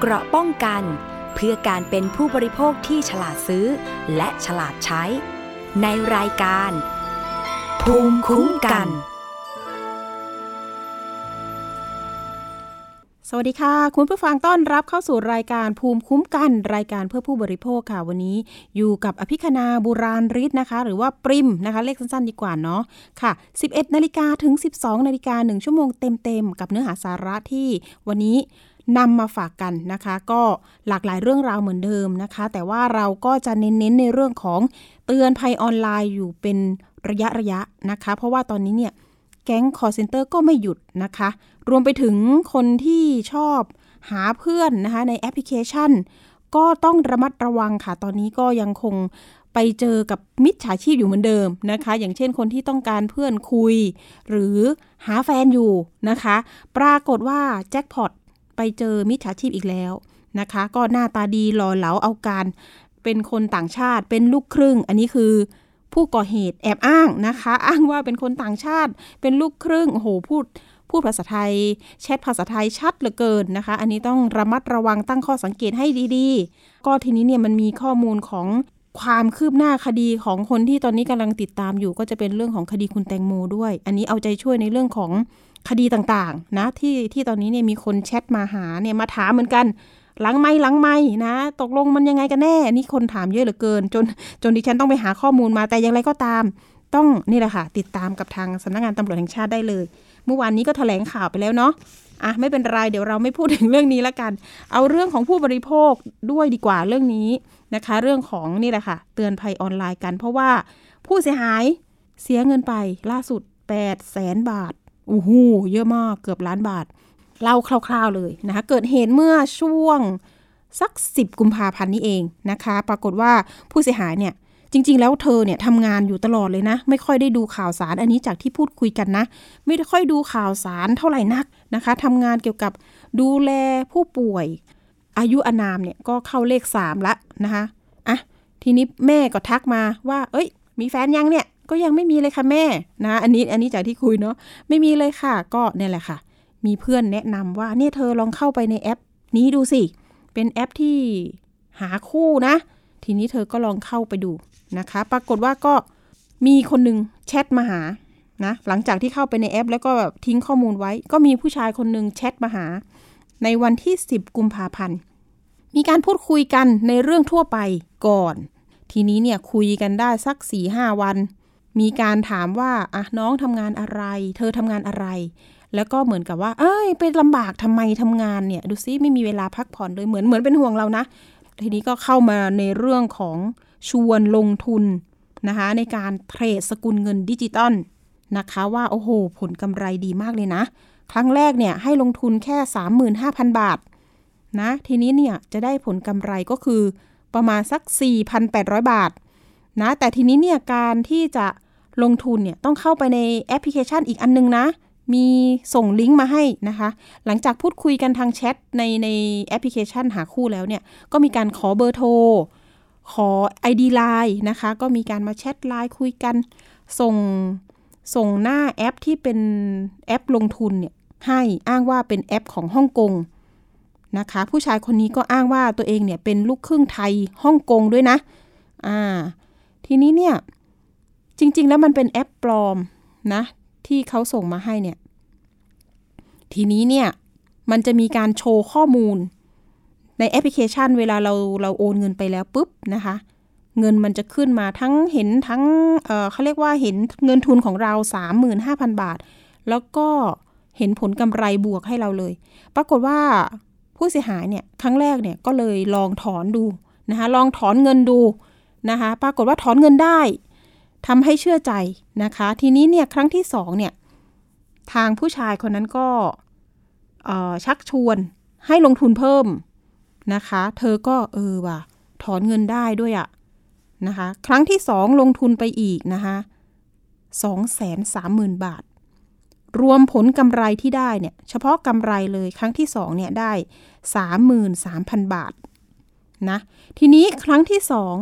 เกราะป้องกัน เพื่อการเป็นผู้บริโภคที่ฉลาดซื้อ และฉลาดใช้ ในรายการ ภูมิคุ้มกัน สวัสดีค่ะ คุณผู้ฟังต้อนรับเข้าสู่รายการภูมิคุ้มกัน รายการเพื่อผู้บริโภคค่ะวันนี้ อยู่กับอภิคณาบุราริศนะคะ หรือว่าปริมนะคะ เลขสั้นๆดีกว่าเนาะค่ะ 11 นาฬิกาถึง 12 นาฬิกา1ชั่วโมงเต็มๆ กับเนื้อหาสาระที่วันนี้ นำมาฝากกันนะคะ ก็หลากหลายเรื่องราวเหมือนเดิมนะคะ แต่ว่าเราก็จะเน้นๆในเรื่องของเตือนภัยออนไลน์อยู่เป็นระยะระยะนะคะ เพราะว่าตอนนี้เนี่ยแก๊งคอลเซ็นเตอร์ก็ไม่หยุดนะคะ รวมไปถึงคนที่ชอบหาเพื่อนนะคะในแอปพลิเคชัน ก็ต้องระมัดระวังค่ะ ตอนนี้ก็ยังคงไปเจอกับมิจฉาชีพอยู่เหมือนเดิมนะคะ อย่างเช่นคนที่ต้องการเพื่อนคุย หรือหาแฟนอยู่นะคะ ปรากฏว่าแจ็คพอต ไปเจอมิจฉาชีพอีกแล้วนะคะ ก็หน้าตาดีหล่อเหลาเอาการ เป็นคนต่างชาติเป็นลูกครึ่ง อันนี้คือผู้ก่อเหตุแอบอ้างนะคะ อ้างว่าเป็นคนต่างชาติ เป็นลูกครึ่งโอ้โหพูดพูดภาษาไทยแชทภาษาไทยชัดเหลือเกินนะคะ อันนี้ต้องระมัดระวังตั้งข้อสังเกตให้ดีๆ ก็ทีนี้เนี่ยมันมีข้อมูลของความคืบหน้าคดีของคนที่ตอนนี้กำลังติดตามอยู่ ก็จะเป็นเรื่องของคดีคุณแตงโมด้วย อันนี้เอาใจช่วยในเรื่องของ คดีต่างๆนะที่ที่ตอนนี้เนี่ยมีคนแชทมาหาเนี่ยมาถามเหมือนกันหลังไม่หลังไม่นะ ตกลงมันยังไงกันแน่ นี่คนถามเยอะเหลือเกิน จนจนดิฉันต้องไปหาข้อมูลมาแต่อย่างไรก็ตาม ต้องนี่แหละค่ะ ติดตามกับทางสำนักงานตำรวจแห่งชาติได้เลย เมื่อวานนี้ก็แถลงข่าวไปแล้วเนาะอะไม่เป็นไรเดี๋ยวเราไม่พูดถึงเรื่องนี้ละกัน เอาเรื่องของผู้บริโภคด้วยดีกว่าเรื่องนี้นะคะ เรื่องของนี่แหละค่ะ เตือนภัยออนไลน์กัน เพราะว่าผู้เสียหายเสียเงินไปล่าสุด8 0 0แสนบาท อ้โหเยอะมากเกือบล้านบาท เล่าคร่าว ๆเลยนะคะ เกิดเหตุเมื่อช่วงสัก 10 กุมภาพันธ์นี้เองนะคะ ปรากฏว่าผู้เสียหายเนี่ยจริง ๆ แล้วเธอเนี่ยทำงานอยู่ตลอดเลยนะ ไม่ค่อยได้ดูข่าวสารอันนี้จากที่พูดคุยกันนะ ไม่ได้ค่อยดูข่าวสารเท่าไหร่นักนะคะทำงานเกี่ยวกับดูแลผู้ป่วย อายุอานามเนี่ยก็เข้าเลข3ละนะคะอะทีนี้แม่ก็ทักมาว่า เอ้ย มีแฟนยังเนี่ย ก็ยังไม่มีเลยค่ะแม่นะ อันนี้อันนี้จากที่คุยเนาะไม่มีเลยค่ะ ก็เนี่ยแหละค่ะ มีเพื่อนแนะนำว่าเนี่ยเธอลองเข้าไปในแอป นี้ดูสิ เป็นแอปที่หาคู่นะ ทีนี้เธอก็ลองเข้าไปดูนะคะ ปรากฏว่าก็มีคนหนึ่งแชทมาหานะหลังจากที่เข้าไปในแอป แล้วก็แบบทิ้งข้อมูลไว้ ก็มีผู้ชายคนหนึ่งแชทมาหา ในวันที่ 10 กุมภาพันธ์ มีการพูดคุยกันในเรื่องทั่วไปก่อน ทีนี้เนี่ยคุยกันได้สัก4ีหวัน มีการถามว่าอะน้องทำงานอะไร เธอทำงานอะไร แล้วก็เหมือนกับว่า เอ้ยไปลำบากทำไมทำงานเนี่ย ดูซิไม่มีเวลาพักผ่อนเลยเหมือนเหมือนเป็นห่วงเรานะ ทีนี้ก็เข้ามาในเรื่องของชวนลงทุนนะคะในการเทรดสกุลเงินดิจิตอลนะคะว่าโอ้โห ผลกำไรดีมากเลยนะ ครั้งแรกเนี่ยให้ลงทุนแค่ 35,000 บาทนะทีนี้เนี่ยจะได้ผลกำไรก็คือประมาณสัก 4,800 บาทนะแต่ทีนี้เนี่ยการที่จะ ลงทุนเนี่ยต้องเข้าไปในแอปพลิเคชันอีกอันนึงนะ มีส่งลิงก์มาให้นะคะ หลังจากพูดคุยกันทางแชทในในแอปพลิเคชันหาคู่แล้วเนี่ย ก็มีการขอเบอร์โทร ขอ ID ไลน์นะคะ ก็มีการมาแชทไลน์คุยกัน ส่งส่งหน้าแอปที่เป็นแอปลงทุนเนี่ยให้อ้างว่าเป็นแอปของฮ่องกงนะคะ ผู้ชายคนนี้ก็อ้างว่าตัวเองเนี่ยเป็นลูกครึ่งไทยฮ่องกงด้วยนะ อ่า ทีนี้เนี่ย จริง ๆ แล้วมันเป็นแอปปลอมนะ ที่เขาส่งมาให้เนี่ย ทีนี้เนี่ยมันจะมีการโชว์ข้อมูล ในแอปพลิเคชัน เวลาเราเราโอนเงินไปแล้วปุ๊บนะคะ เงินมันจะขึ้นมาทั้งเห็นทั้งเเขาเรียกว่าเห็นเงินทุนของเรา 35,000 บาท แล้วก็เห็นผลกำไรบวกให้เราเลย ปรากฏว่าผู้เสียหายเนี่ยครั้งแรกเนี่ยก็เลยลองถอนดูนะคะ ลองถอนเงินดูนะคะ ปรากฏว่าถอนเงินได้ ทำให้เชื่อใจนะคะ ทีนี้เนี่ยครั้งที่สองเนี่ยทางผู้ชายคนนั้นก็ชักชวนให้ลงทุนเพิ่มนะคะ เธอก็เออว่ะถอนเงินได้ด้วยอะนะคะ ครั้งที่สองลงทุนไปอีกนะคะสองแสนสามหมื่นบาท รวมผลกำไรที่ได้เนี่ย เฉพาะกำไรเลยครั้งที่สองเนี่ยได้สามหมื่นสามพันบาทนะ ทีนี้ครั้งที่สอง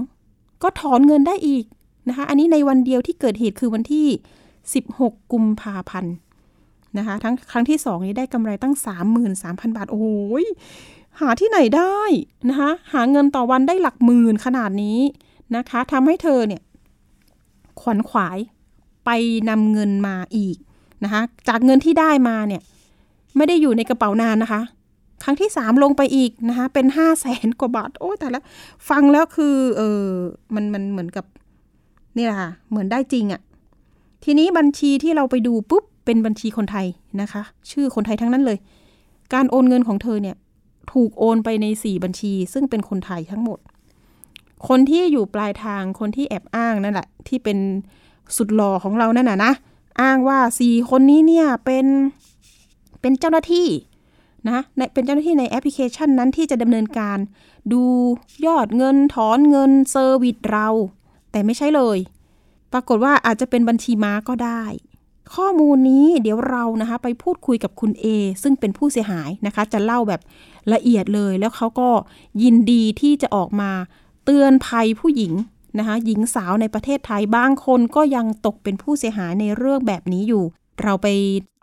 ก็ถอนเงินได้อีก นะคะ อันนี้ในวันเดียวที่เกิดเหตุคือวันที่ 16 กุมภาพันธ์นะคะทั้งครั้งที่สองนี้ได้กำไรตั้ง 33,000 บาท โอ้ยหาที่ไหนได้นะคะหาเงินต่อวันได้หลักหมื่นขนาดนี้นะคะทำให้เธอเนี่ยขวนขวายไปนำเงินมาอีกนะคะจากเงินที่ได้มาเนี่ยไม่ได้อยู่ในกระเป๋านานนะคะ ครั้งที่สามลงไปอีกนะคะเป็นห้าแสนกว่าบาทโอ้แต่ละฟังแล้วคือเออมันมันเหมือนกับ นี่แหละค่ะ เหมือนได้จริงอะ่ะ ทีนี้บัญชีที่เราไปดูปุ๊บเป็นบัญชีคนไทยนะคะ ชื่อคนไทยทั้งนั้นเลย การโอนเงินของเธอเนี่ย ถูกโอนไปในสี่บัญชี ซึ่งเป็นคนไทยทั้งหมด คนที่อยู่ปลายทางคนที่แอบอ้างนั่นแหละ ที่เป็นสุดหล่อของเรานั่นน่ะนะ อ้างว่าสี่คนนี้เนี่ยเป็นเป็นเจ้าหน้าที่นะเป็นเจ้าหน้าที่ในแอปพลิเคชันนั้นที่จะดำเนินการ ดูยอดเงินถอนเงิน service เรา แต่ไม่ใช่เลย ปรากฏว่าอาจจะเป็นบัญชีม้าก็ได้ ข้อมูลนี้เดี๋ยวเรานะคะไปพูดคุยกับคุณ A ซึ่งเป็นผู้เสียหายนะคะ จะเล่าแบบละเอียดเลยแล้วเขาก็ยินดีที่จะออกมาเตือนภัยผู้หญิงนะคะหญิงสาวในประเทศไทยบางคนก็ยังตกเป็นผู้เสียหายในเรื่องแบบนี้อยู่ เราไป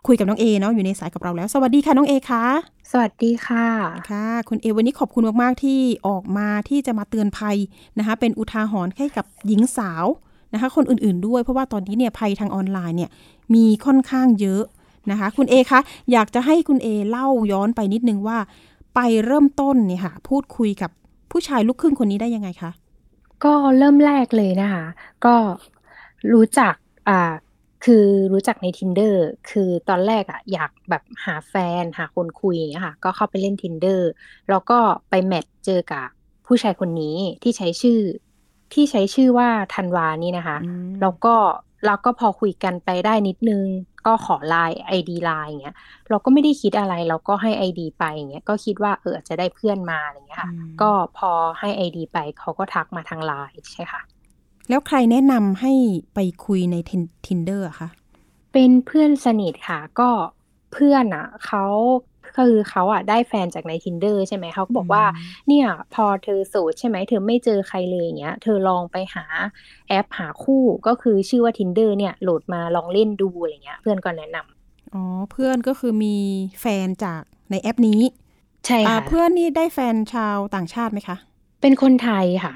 คุยกับน้องเอเนาะอยู่ในสายกับเราแล้ว สวัสดีค่ะน้องเอคะสวัสดีค่ะค่ะ คุณเอวันนี้ขอบคุณมากๆที่ออกมาที่จะมาเตือนภัยนะคะ เป็นอุทาหรณ์ให้กับหญิงสาวนะคะ คนอื่นๆด้วยเพราะว่าตอนนี้เนี่ยภัยทางออนไลน์เนี่ยมีค่อนข้างเยอะนะคะ คุณเอคะอยากจะให้คุณเอเล่าย้อนไปนิดนึงว่า ไปเริ่มต้นเนี่ยค่ะพูดคุยกับผู้ชายลูกครึ่งคนนี้ได้ยังไงคะก็เริ่มแรกเลยนะคะ ก็รู้จักอ่า คือรู้จักใน tinder คือตอนแรกอะอยากแบบหาแฟนหาคนคุยอย่างเงี้ยค่ะ ก็เข้าไปเล่น tinder แล้วก็ไป match เจอกับผู้ชายคนนี้ที่ใช้ชื่อ ที่ใช้ชื่อว่าธันวานี่นะคะ แล้วก็เราก็พอคุยกันไปได้นิดนึง ก็ขอไลน์ไอดีไลน์อย่างเงี้ย เราก็ไม่ได้คิดอะไร เราก็ให้ไอดีไปอย่างเงี้ย ก็คิดว่าเออจะได้เพื่อนมาอย่างเงี้ยค่ะ ก็พอให้ไอดีไปเขาก็ทักมาทางไลน์ใช่ค่ะ แล้วใครแนะนำให้ไปคุยใน Tinder อะคะเป็นเพื่อนสนิทค่ะ ก็เพื่อนอะเขาคือเขาอะได้แฟนจากใน tinder ใช่ไหมเขาก็บอกว่าเนี่ยพอเธอโสดใช่ไหมเธอไม่เจอใครเลยอย่างเงี้ย เธอลองไปหาแอปหาคู่ก็คือชื่อว่า tinder เนี่ยโหลดมาลองเล่นดูอะไรเงี้ย เพื่อนก็แนะนำอ๋อเพื่อนก็คือมีแฟนจากในแอปนี้ ใช่ค่ะเพื่อนนี่ได้แฟนชาวต่างชาติไหมคะ เป็นคนไทยค่ะ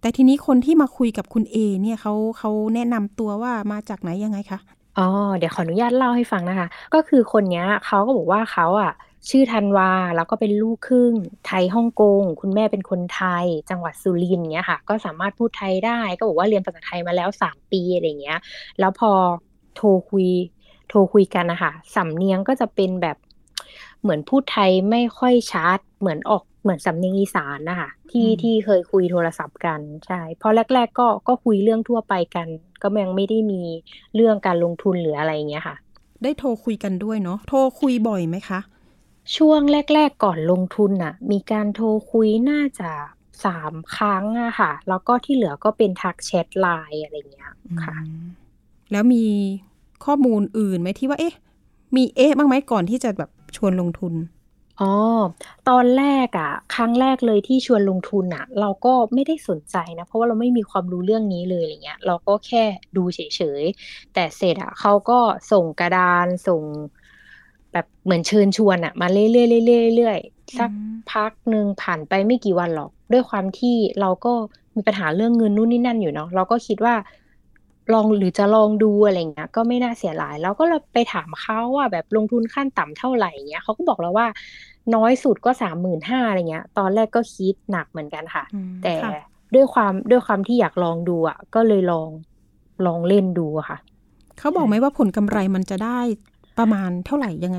แต่ทีนี้คนที่มาคุยกับคุณเอเนี่ยเขาเขาแนะนำตัวว่ามาจากไหนยังไงคะ อ๋อ เดี๋ยวขออนุญาตเล่าให้ฟังนะคะ ก็คือคนนี้เขาก็บอกว่าเขาอะชื่อธันวาแล้วก็เป็นลูกครึ่งไทยฮ่องกง คุณแม่เป็นคนไทย จังหวัดสุรินทร์เนี้ยค่ะ ก็สามารถพูดไทยได้ก็บอกว่าเรียนภาษาไทยมาแล้วสามปีอะไรเงี้ย แล้วพอโทรคุยโทรคุยกันนะคะสำเนียงก็จะเป็นแบบเหมือนพูดไทยไม่ค่อยชัดเหมือนออก เหมือนสำเนียงอีสานนะคะที่ที่เคยคุยโทรศัพท์กันใช่พอแรก ๆ ก็ก็คุยเรื่องทั่วไปกัน ก็ยังไม่ได้มีเรื่องการลงทุนหรืออะไรเงี้ยค่ะ ได้โทรคุยกันด้วยเนาะโทรคุยบ่อยไหมคะ ช่วงแรก ๆ ก่อนลงทุนน่ะ มีการโทรคุยน่าจะสามครั้งอะค่ะ แล้วก็ที่เหลือก็เป็นทักแชทไลน์อะไรเงี้ยค่ะ แล้วมีข้อมูลอื่นไหมที่ว่าเอ๊ะ มีเอ๊ะบ้างไหมก่อนที่จะแบบชวนลงทุน อ๋อ ตอนแรกอะครั้งแรกเลยที่ชวนลงทุนอะเราก็ไม่ได้สนใจนะ เพราะว่าเราไม่มีความรู้เรื่องนี้เลยอะไรเงี้ย เราก็แค่ดูเฉยๆ แต่เสร็จอะเขาก็ส่งกระดานส่ง แบบเหมือนเชิญชวนอะมาเรื่อยๆเรื่อยๆเรื่อยๆสักพักหนึ่งผ่านไปไม่กี่วันหรอก ด้วยความที่เราก็มีปัญหาเรื่องเงินนู่นนี่นั่นอยู่เนาะเราก็คิดว่า ลองหรือจะลองดูอะไรเงี้ยก็ไม่น่าเสียหลายเราก็ไปถามเขาว่าแบบลงทุนขั้นต่ำเท่าไหร่เงี้ยเขาก็บอกเราว่าน้อยสุดก็สามหมื่นห้าอะไรเงี้ย ตอนแรกก็คิดหนักเหมือนกันค่ะ แต่ด้วยความด้วยความที่อยากลองดูอะ ก็เลยลองลองเล่นดูค่ะ เขาบอกไหมว่าผลกำไรมันจะได้ประมาณเท่าไหร่ยังไง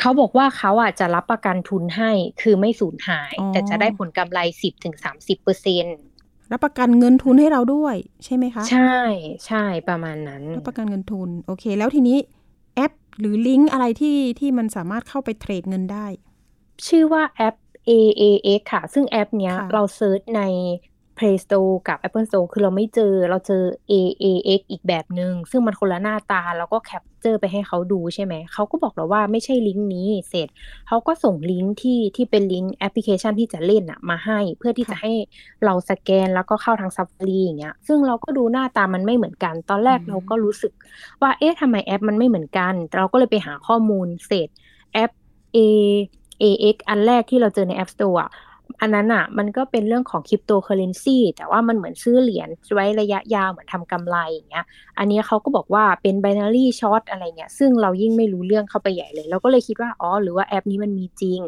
เขาบอกว่าเขาอะจะรับประกันทุนให้คือไม่สูญหาย แต่จะได้ผลกำไรสิบถึงสามสิบเปอร์เซ็น รับประกันเงินทุนให้เราด้วย ใช่ไหมคะ ใช่ใช่ประมาณนั้น รับประกันเงินทุน โอเค แล้วทีนี้แอปหรือลิงก์อะไรที่ที่มันสามารถเข้าไปเทรดเงินได้ ชื่อว่าแอป AAX ค่ะ ซึ่งแอปเนี้ยเรา search ใน Play Store กับ Apple Store คือเราไม่เจอเราเจอ AAX อีกแบบหนึ่งซึ่งมันคนละหน้าตาแล้วก็ capture ไปให้เขาดูใช่ไหม เขาก็บอกเราว่าไม่ใช่ลิงก์นี้เสร็จ เขาก็ส่งลิงก์ที่ที่เป็นลิงก์แอปพลิเคชันที่จะเล่นอะมาให้ เพื่อที่จะให้เราสแกนแล้วก็เข้าทางซัฟฟารีอย่างเงี้ยซึ่งเราก็ดูหน้าตามันไม่เหมือนกัน ตอนแรกเราก็รู้สึกว่าเอ๊ะทำไมแอปมันไม่เหมือนกัน เราก็เลยไปหาข้อมูลเสร็จแอป A AX อันแรกที่เราเจอใน App Store อันนั้นอะ มันก็เป็นเรื่องของคริปโตเคอเรนซีแต่ว่ามันเหมือนซื้อเหรียญไว้ระยะยาวเหมือนทำกำไรอย่างเงี้ย อันนี้เขาก็บอกว่าเป็น binary short อะไรเงี้ย ซึ่งเรายิ่งไม่รู้เรื่องเข้าไปใหญ่เลย เราก็เลยคิดว่า อ๋อ หรือว่าแอปนี้มันมีจริง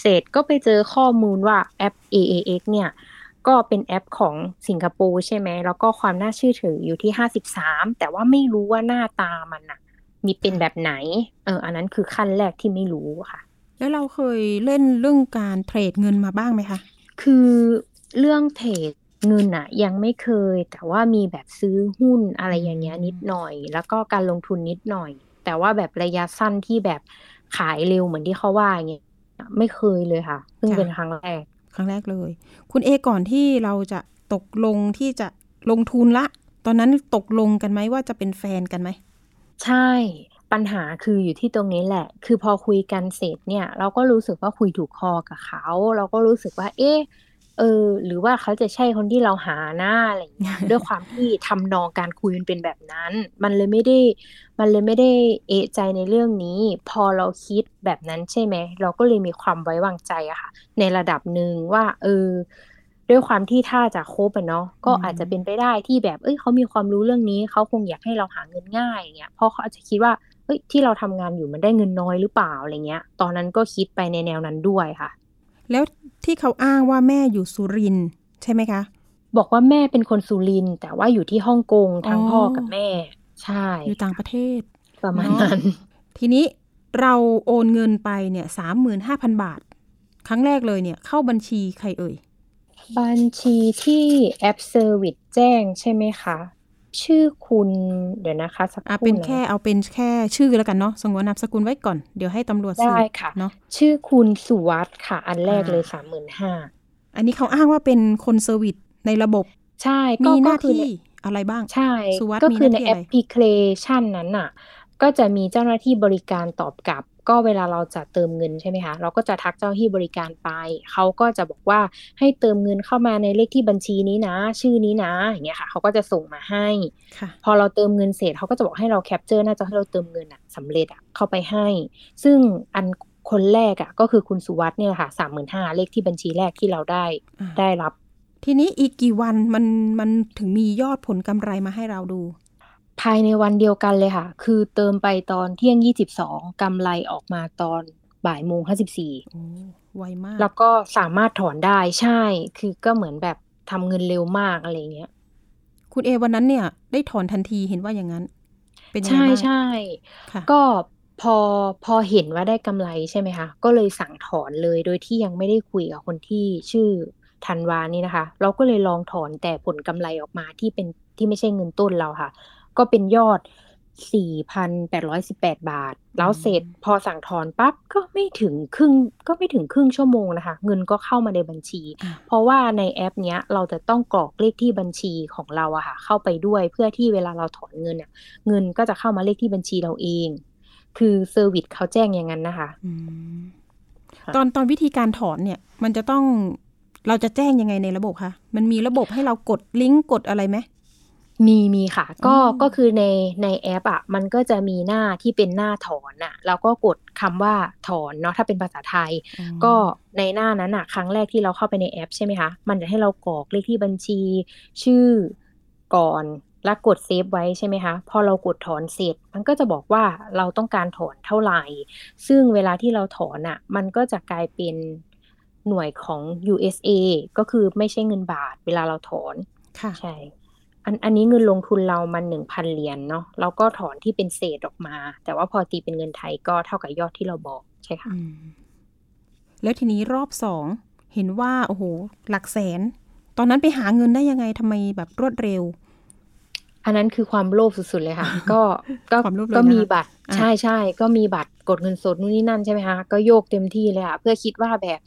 เสร็จก็ไปเจอข้อมูลว่าแอป AAX เนี่ยก็เป็นแอปของสิงคโปร์ใช่ไหม แล้วก็ความน่าเชื่อถืออยู่ที่ 53 แต่ว่าไม่รู้ว่าหน้าตามันอะมีเป็นแบบไหน เออ อันนั้นคือขั้นแรกที่ไม่รู้ค่ะ แล้วเราเคยเล่นเรื่องการเทรดเงินมาบ้างไหมคะ คือเรื่องเทรดเงินอะยังไม่เคย แต่ว่ามีแบบซื้อหุ้นอะไรอย่างเงี้ยนิดหน่อย แล้วก็การลงทุนนิดหน่อย แต่ว่าแบบระยะสั้นที่แบบขายเร็วเหมือนที่เขาว่าอย่างเงี้ยไม่เคยเลยค่ะเพิ่งค่ะเป็นครั้งแรกครั้งแรกเลย คุณเอก่อนที่เราจะตกลงที่จะลงทุนละ ตอนนั้นตกลงกันไหมว่าจะเป็นแฟนกันไหม ใช่ ปัญหาคืออยู่ที่ตรงนี้แหละ คือพอคุยกันเสร็จเนี่ย เราก็รู้สึกว่าคุยถูกคอกับเขา เราก็รู้สึกว่า เอ๊ะเออ หรือว่าเขาจะใช่คนที่เราหาหน้าอะไรอย่างเงี้ยด้วยความที่ทำนองการคุยมันเป็นแบบนั้น มันเลยไม่ได้ มันเลยไม่ได้เอะใจในเรื่องนี้ พอเราคิดแบบนั้นใช่ไหม เราก็เลยมีความไว้วางใจอะค่ะ ในระดับหนึ่งว่า เออ ด้วยความที่ถ้าจะคบอะเนาะก็อืมอาจจะเป็นไปได้ที่แบบ เอ้ยเขามีความรู้เรื่องนี้ เขาคงอยากให้เราหาเงินง่ายอย่างเงี้ยเพราะเขาอาจจะคิดว่า เอ้ยที่เราทำงานอยู่มันได้เงินน้อยหรือเปล่าอะไรเงี้ย ตอนนั้นก็คิดไปในแนวนั้นด้วยค่ะ แล้วที่เขาอ้างว่าแม่อยู่สุรินทร์ใช่ไหมคะ บอกว่าแม่เป็นคนสุรินทร์แต่ว่าอยู่ที่ฮ่องกงทั้งอ๋อพ่อกับแม่ ใช่ อยู่ต่างประเทศ ประมาณเนอะนั้น ทีนี้เราโอนเงินไปเนี่ยสามหมื่นห้าพันบาท ครั้งแรกเลยเนี่ยเข้าบัญชีใครเอ่ย บัญชีที่แอป serviceวิสแจ้งใช่ไหมคะ ชื่อคุณเดี๋ยวนะคะสักคอะรู่เป็นนะแค่เอาเป็นแค่ชื่อแล้วกันเนาะสงวนนามสกุลไว้ก่อน เดี๋ยวให้ตำรวจสืบได้ค่ะเนาะชื่อคุณสุวัสด์ค่ะ อันแรกอ่าเลยสามหมื่นห้าอันนี้เขาอ้างว่าเป็นคนเซอร์วิสในระบบ ใช่ก็มีหก็น้าคือที่ในอะไรบ้างใช่สุวัสด์ก็มีคือหในน้าที่แออะไรปพลิเคชันนั้นน่ะ ก็จะมีเจ้าหน้าที่บริการตอบกลับ ก็เวลาเราจะเติมเงินใช่ไหมคะ เราก็จะทักเจ้าหน้าที่บริการไป เขาก็จะบอกว่าให้เติมเงินเข้ามาในเลขที่บัญชีนี้นะ ชื่อนี้นะอย่างเงี้ยค่ะ เขาก็จะส่งมาให้ค่ะพอเราเติมเงินเสร็จเขาก็จะบอกให้เราแคปเจอร์หน้าจอให้เราเติมเงินอะสำเร็จอะเข้าไปให้ ซึ่งอันคนแรกอะก็คือคุณสุวัสด์เนี่ยค่ะสามหมื่นห้าเลขที่บัญชีแรกที่เราได้อ่าได้รับ ทีนี้อีกกี่วันมันมันถึงมียอดผลกำไรมาให้เราดู ภายในวันเดียวกันเลยค่ะ คือเติมไปตอนเที่ยง 22กำไรออกมาตอนบ่ายโมงโอ้ไวมาก54แล้วก็สามารถถอนได้ใช่ คือก็เหมือนแบบทำเงินเร็วมากอะไรเงี้ย คุณเอวันนั้นเนี่ย ได้ถอนทันทีเห็นว่าอย่างนั้น เป็นยังไงใช่บ้างใช่ค่ะก็พอพอเห็นว่าได้กำไรใช่ไหมคะ ก็เลยสั่งถอนเลยโดยที่ยังไม่ได้คุยกับคนที่ชื่อธันวานี่นะคะ เราก็เลยลองถอนแต่ผลกำไรออกมาที่เป็นที่ไม่ใช่เงินต้นเราค่ะ ก็เป็นยอด 4,818 บาท แล้วเสร็จพอสั่งถอนปั๊บก็ไม่ถึงครึ่งก็ไม่ถึงครึ่งชั่วโมงนะคะ เงินก็เข้ามาในบัญชีอะเพราะว่าในแอปเนี้ยเราจะต้องกรอกเลขที่บัญชีของเราอะค่ะ เข้าไปด้วยเพื่อที่เวลาเราถอนเงินอะเงินก็จะเข้ามาเลขที่บัญชีเราเอง คือเซ service เขาแจ้งอย่างนั้นนะคะอืมค่ะตอนตอนวิธีการถอนเนี่ย มันจะต้องเราจะแจ้งยังไงในระบบคะ มันมีระบบให้เรากดลิงก์กดอะไรไหม มีมีค่ะ ก็อ๋อก็คือในในแอปอะมันก็จะมีหน้าที่เป็นหน้าถอนอะแล้วก็กดคำว่าถอนเนาะถ้าเป็นภาษาไทยอ๋อก็ในหน้านั้นอะครั้งแรกที่เราเข้าไปในแอปใช่ไหมคะมันจะให้เรากรอกเลขที่บัญชี ชื่อก่อนแล้วกดเซฟไว้ใช่ไหมคะ พอเรากดถอนเสร็จ มันก็จะบอกว่าเราต้องการถอนเท่าไหร่ ซึ่งเวลาที่เราถอนอะ มันก็จะกลายเป็นหน่วยของ USA ก็คือไม่ใช่เงินบาทเวลาเราถอน ค่ะ ใช่ อันอันนี้เงินลงทุนเรามันหนึ่งพันเหรียญเนาะเราก็ถอนที่เป็นเศษออกมา แต่ว่าพอตีเป็นเงินไทยก็เท่ากับยอดที่เราบอกใช่ค่ะอืมแล้วทีนี้รอบสองเห็นว่าโอ้โหหลักแสน ตอนนั้นไปหาเงินได้ยังไงทำไมแบบรวดเร็ว อันนั้นคือความโลภสุดๆเลยค่ะ ก็ก็ความโลภเลยก็นะคะมีบัตรอะใช่ใช่ก็มีบัตรกดเงินสดนู่นนี่นั่นใช่ไหมคะก็โยกเต็มที่เลยค่ะเพื่อคิดว่าแบบ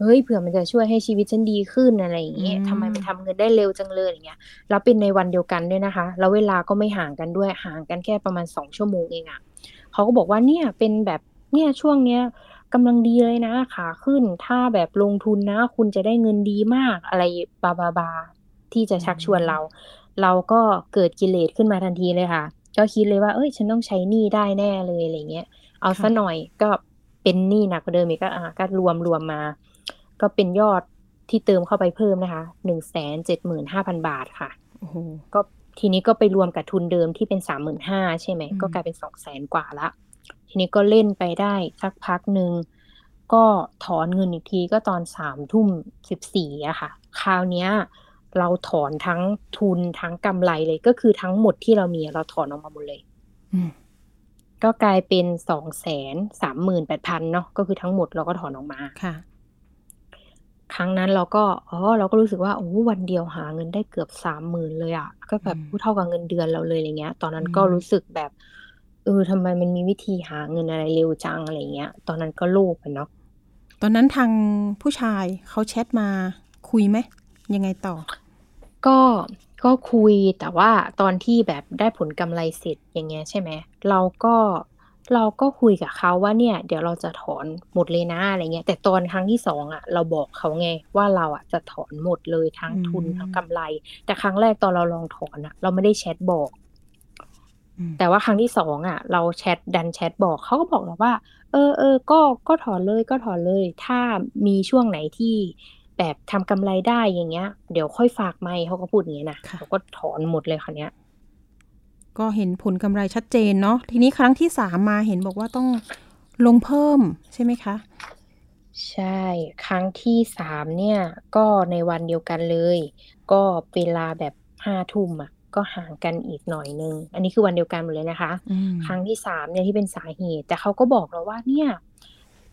เฮ้ยเผื่อมันจะช่วยให้ชีวิตฉันดีขึ้นอะไรอย่างเงี้ยทำไมมันทำเงินได้เร็วจังเลยอย่างเงี้ยแล้วเป็นในวันเดียวกันด้วยนะคะ แล้วเวลาก็ไม่ห่างกันด้วยห่างกันแค่ประมาณสองชั่วโมงเองอะเขาก็บอกว่าเนี่ยเป็นแบบเนี่ยช่วงเนี้ยกำลังดีเลยนะขาขึ้น ถ้าแบบลงทุนนะ คุณจะได้เงินดีมากอะไรบาบาบาที่จะชักชวนเรา เราก็เกิดกิเลสขึ้นมาทันทีเลยค่ะ ก็คิดเลยว่าเอ้ย ฉันต้องใช้หนี้ได้แน่เลยอะไรเงี้ย เอาค่ะซะหน่อยก็ไปเป็นหนี้หนักกว่าเดิมอีกก็อ่าก็รวมรวมมา ก็เป็นยอดที่เติมเข้าไปเพิ่มนะคะหนึ่งแสนเจ็ดหมื่นห้าพันบาทค่ะโอ้โหก็ทีนี้ก็ไปรวมกับทุนเดิมที่เป็นสามหมื่นห้าใช่ไหมอืมก็กลายเป็นสองแสนกว่าละ ทีนี้ก็เล่นไปได้สักพักหนึ่ง ก็ถอนเงินอีกทีก็ตอนสามทุ่มสิบสี่อะค่ะ คราวเนี้ย เราถอนทั้งทุนทั้งกำไรเลยก็คือทั้งหมดที่เรามีอะเราถอนออกมาหมดเลยอืมก็กลายเป็นสองแสนสามหมื่นแปดพันเนาะก็คือทั้งหมดเราก็ถอนออกมาค่ะ ครั้งนั้นเราก็อ๋อเราก็รู้สึกว่าโอ้วันเดียวหาเงินได้เกือบสามหมื่นเลยอะก็แบบอืมเท่ากับเงินเดือนเราเลยอะไรเงี้ย ตอนนั้นก็อืมรู้สึกแบบเออทำไมมันมีวิธีหาเงินอะไรเร็วจังอะไรเงี้ย ตอนนั้นก็โลภอะเนาะตอนนั้นทางผู้ชายเขาแชทมาคุยไหมยังไงต่อ ก็ก็คุยแต่ว่าตอนที่แบบได้ผลกำไรเสร็จอย่างเงี้ยใช่ไหมเราก็ เราก็คุยกับเขาว่าเนี่ย เดี๋ยวเราจะถอนหมดเลยนะอะไรเงี้ยแต่ตอนครั้งที่สองอะ เราบอกเขาไงว่าเราอะจะถอนหมดเลยทั้งทุนอืมทั้งกำไร แต่ครั้งแรกตอนเราลองถอนอะ เราไม่ได้แชทบอกอืมแต่ว่าครั้งที่สองอะ เราแชทดันแชทบอกเขาก็บอกเราว่า เออเออก็ก็ถอนเลยก็ถอนเลย ถ้ามีช่วงไหนที่แบบทำกำไรได้อย่างเงี้ย เดี๋ยวค่อยฝากไม่เขาก็พูดอย่างเงี้ยนะค่ะเขาก็ถอนหมดเลยคราวเนี้ย ก็เห็นผลกำไรชัดเจนเนาะทีนี้ครั้งที่สามมาเห็นบอกว่าต้องลงเพิ่มใช่ไหมคะ ใช่ครั้งที่สามเนี่ยก็ในวันเดียวกันเลย ก็เวลาแบบห้าทุ่มอะก็ห่างกันอีกหน่อยนึง อันนี้คือวันเดียวกันหมดเลยนะคะอืมครั้งที่สามเนี่ยที่เป็นสาเหตุ แต่เขาก็บอกเราว่าเนี่ย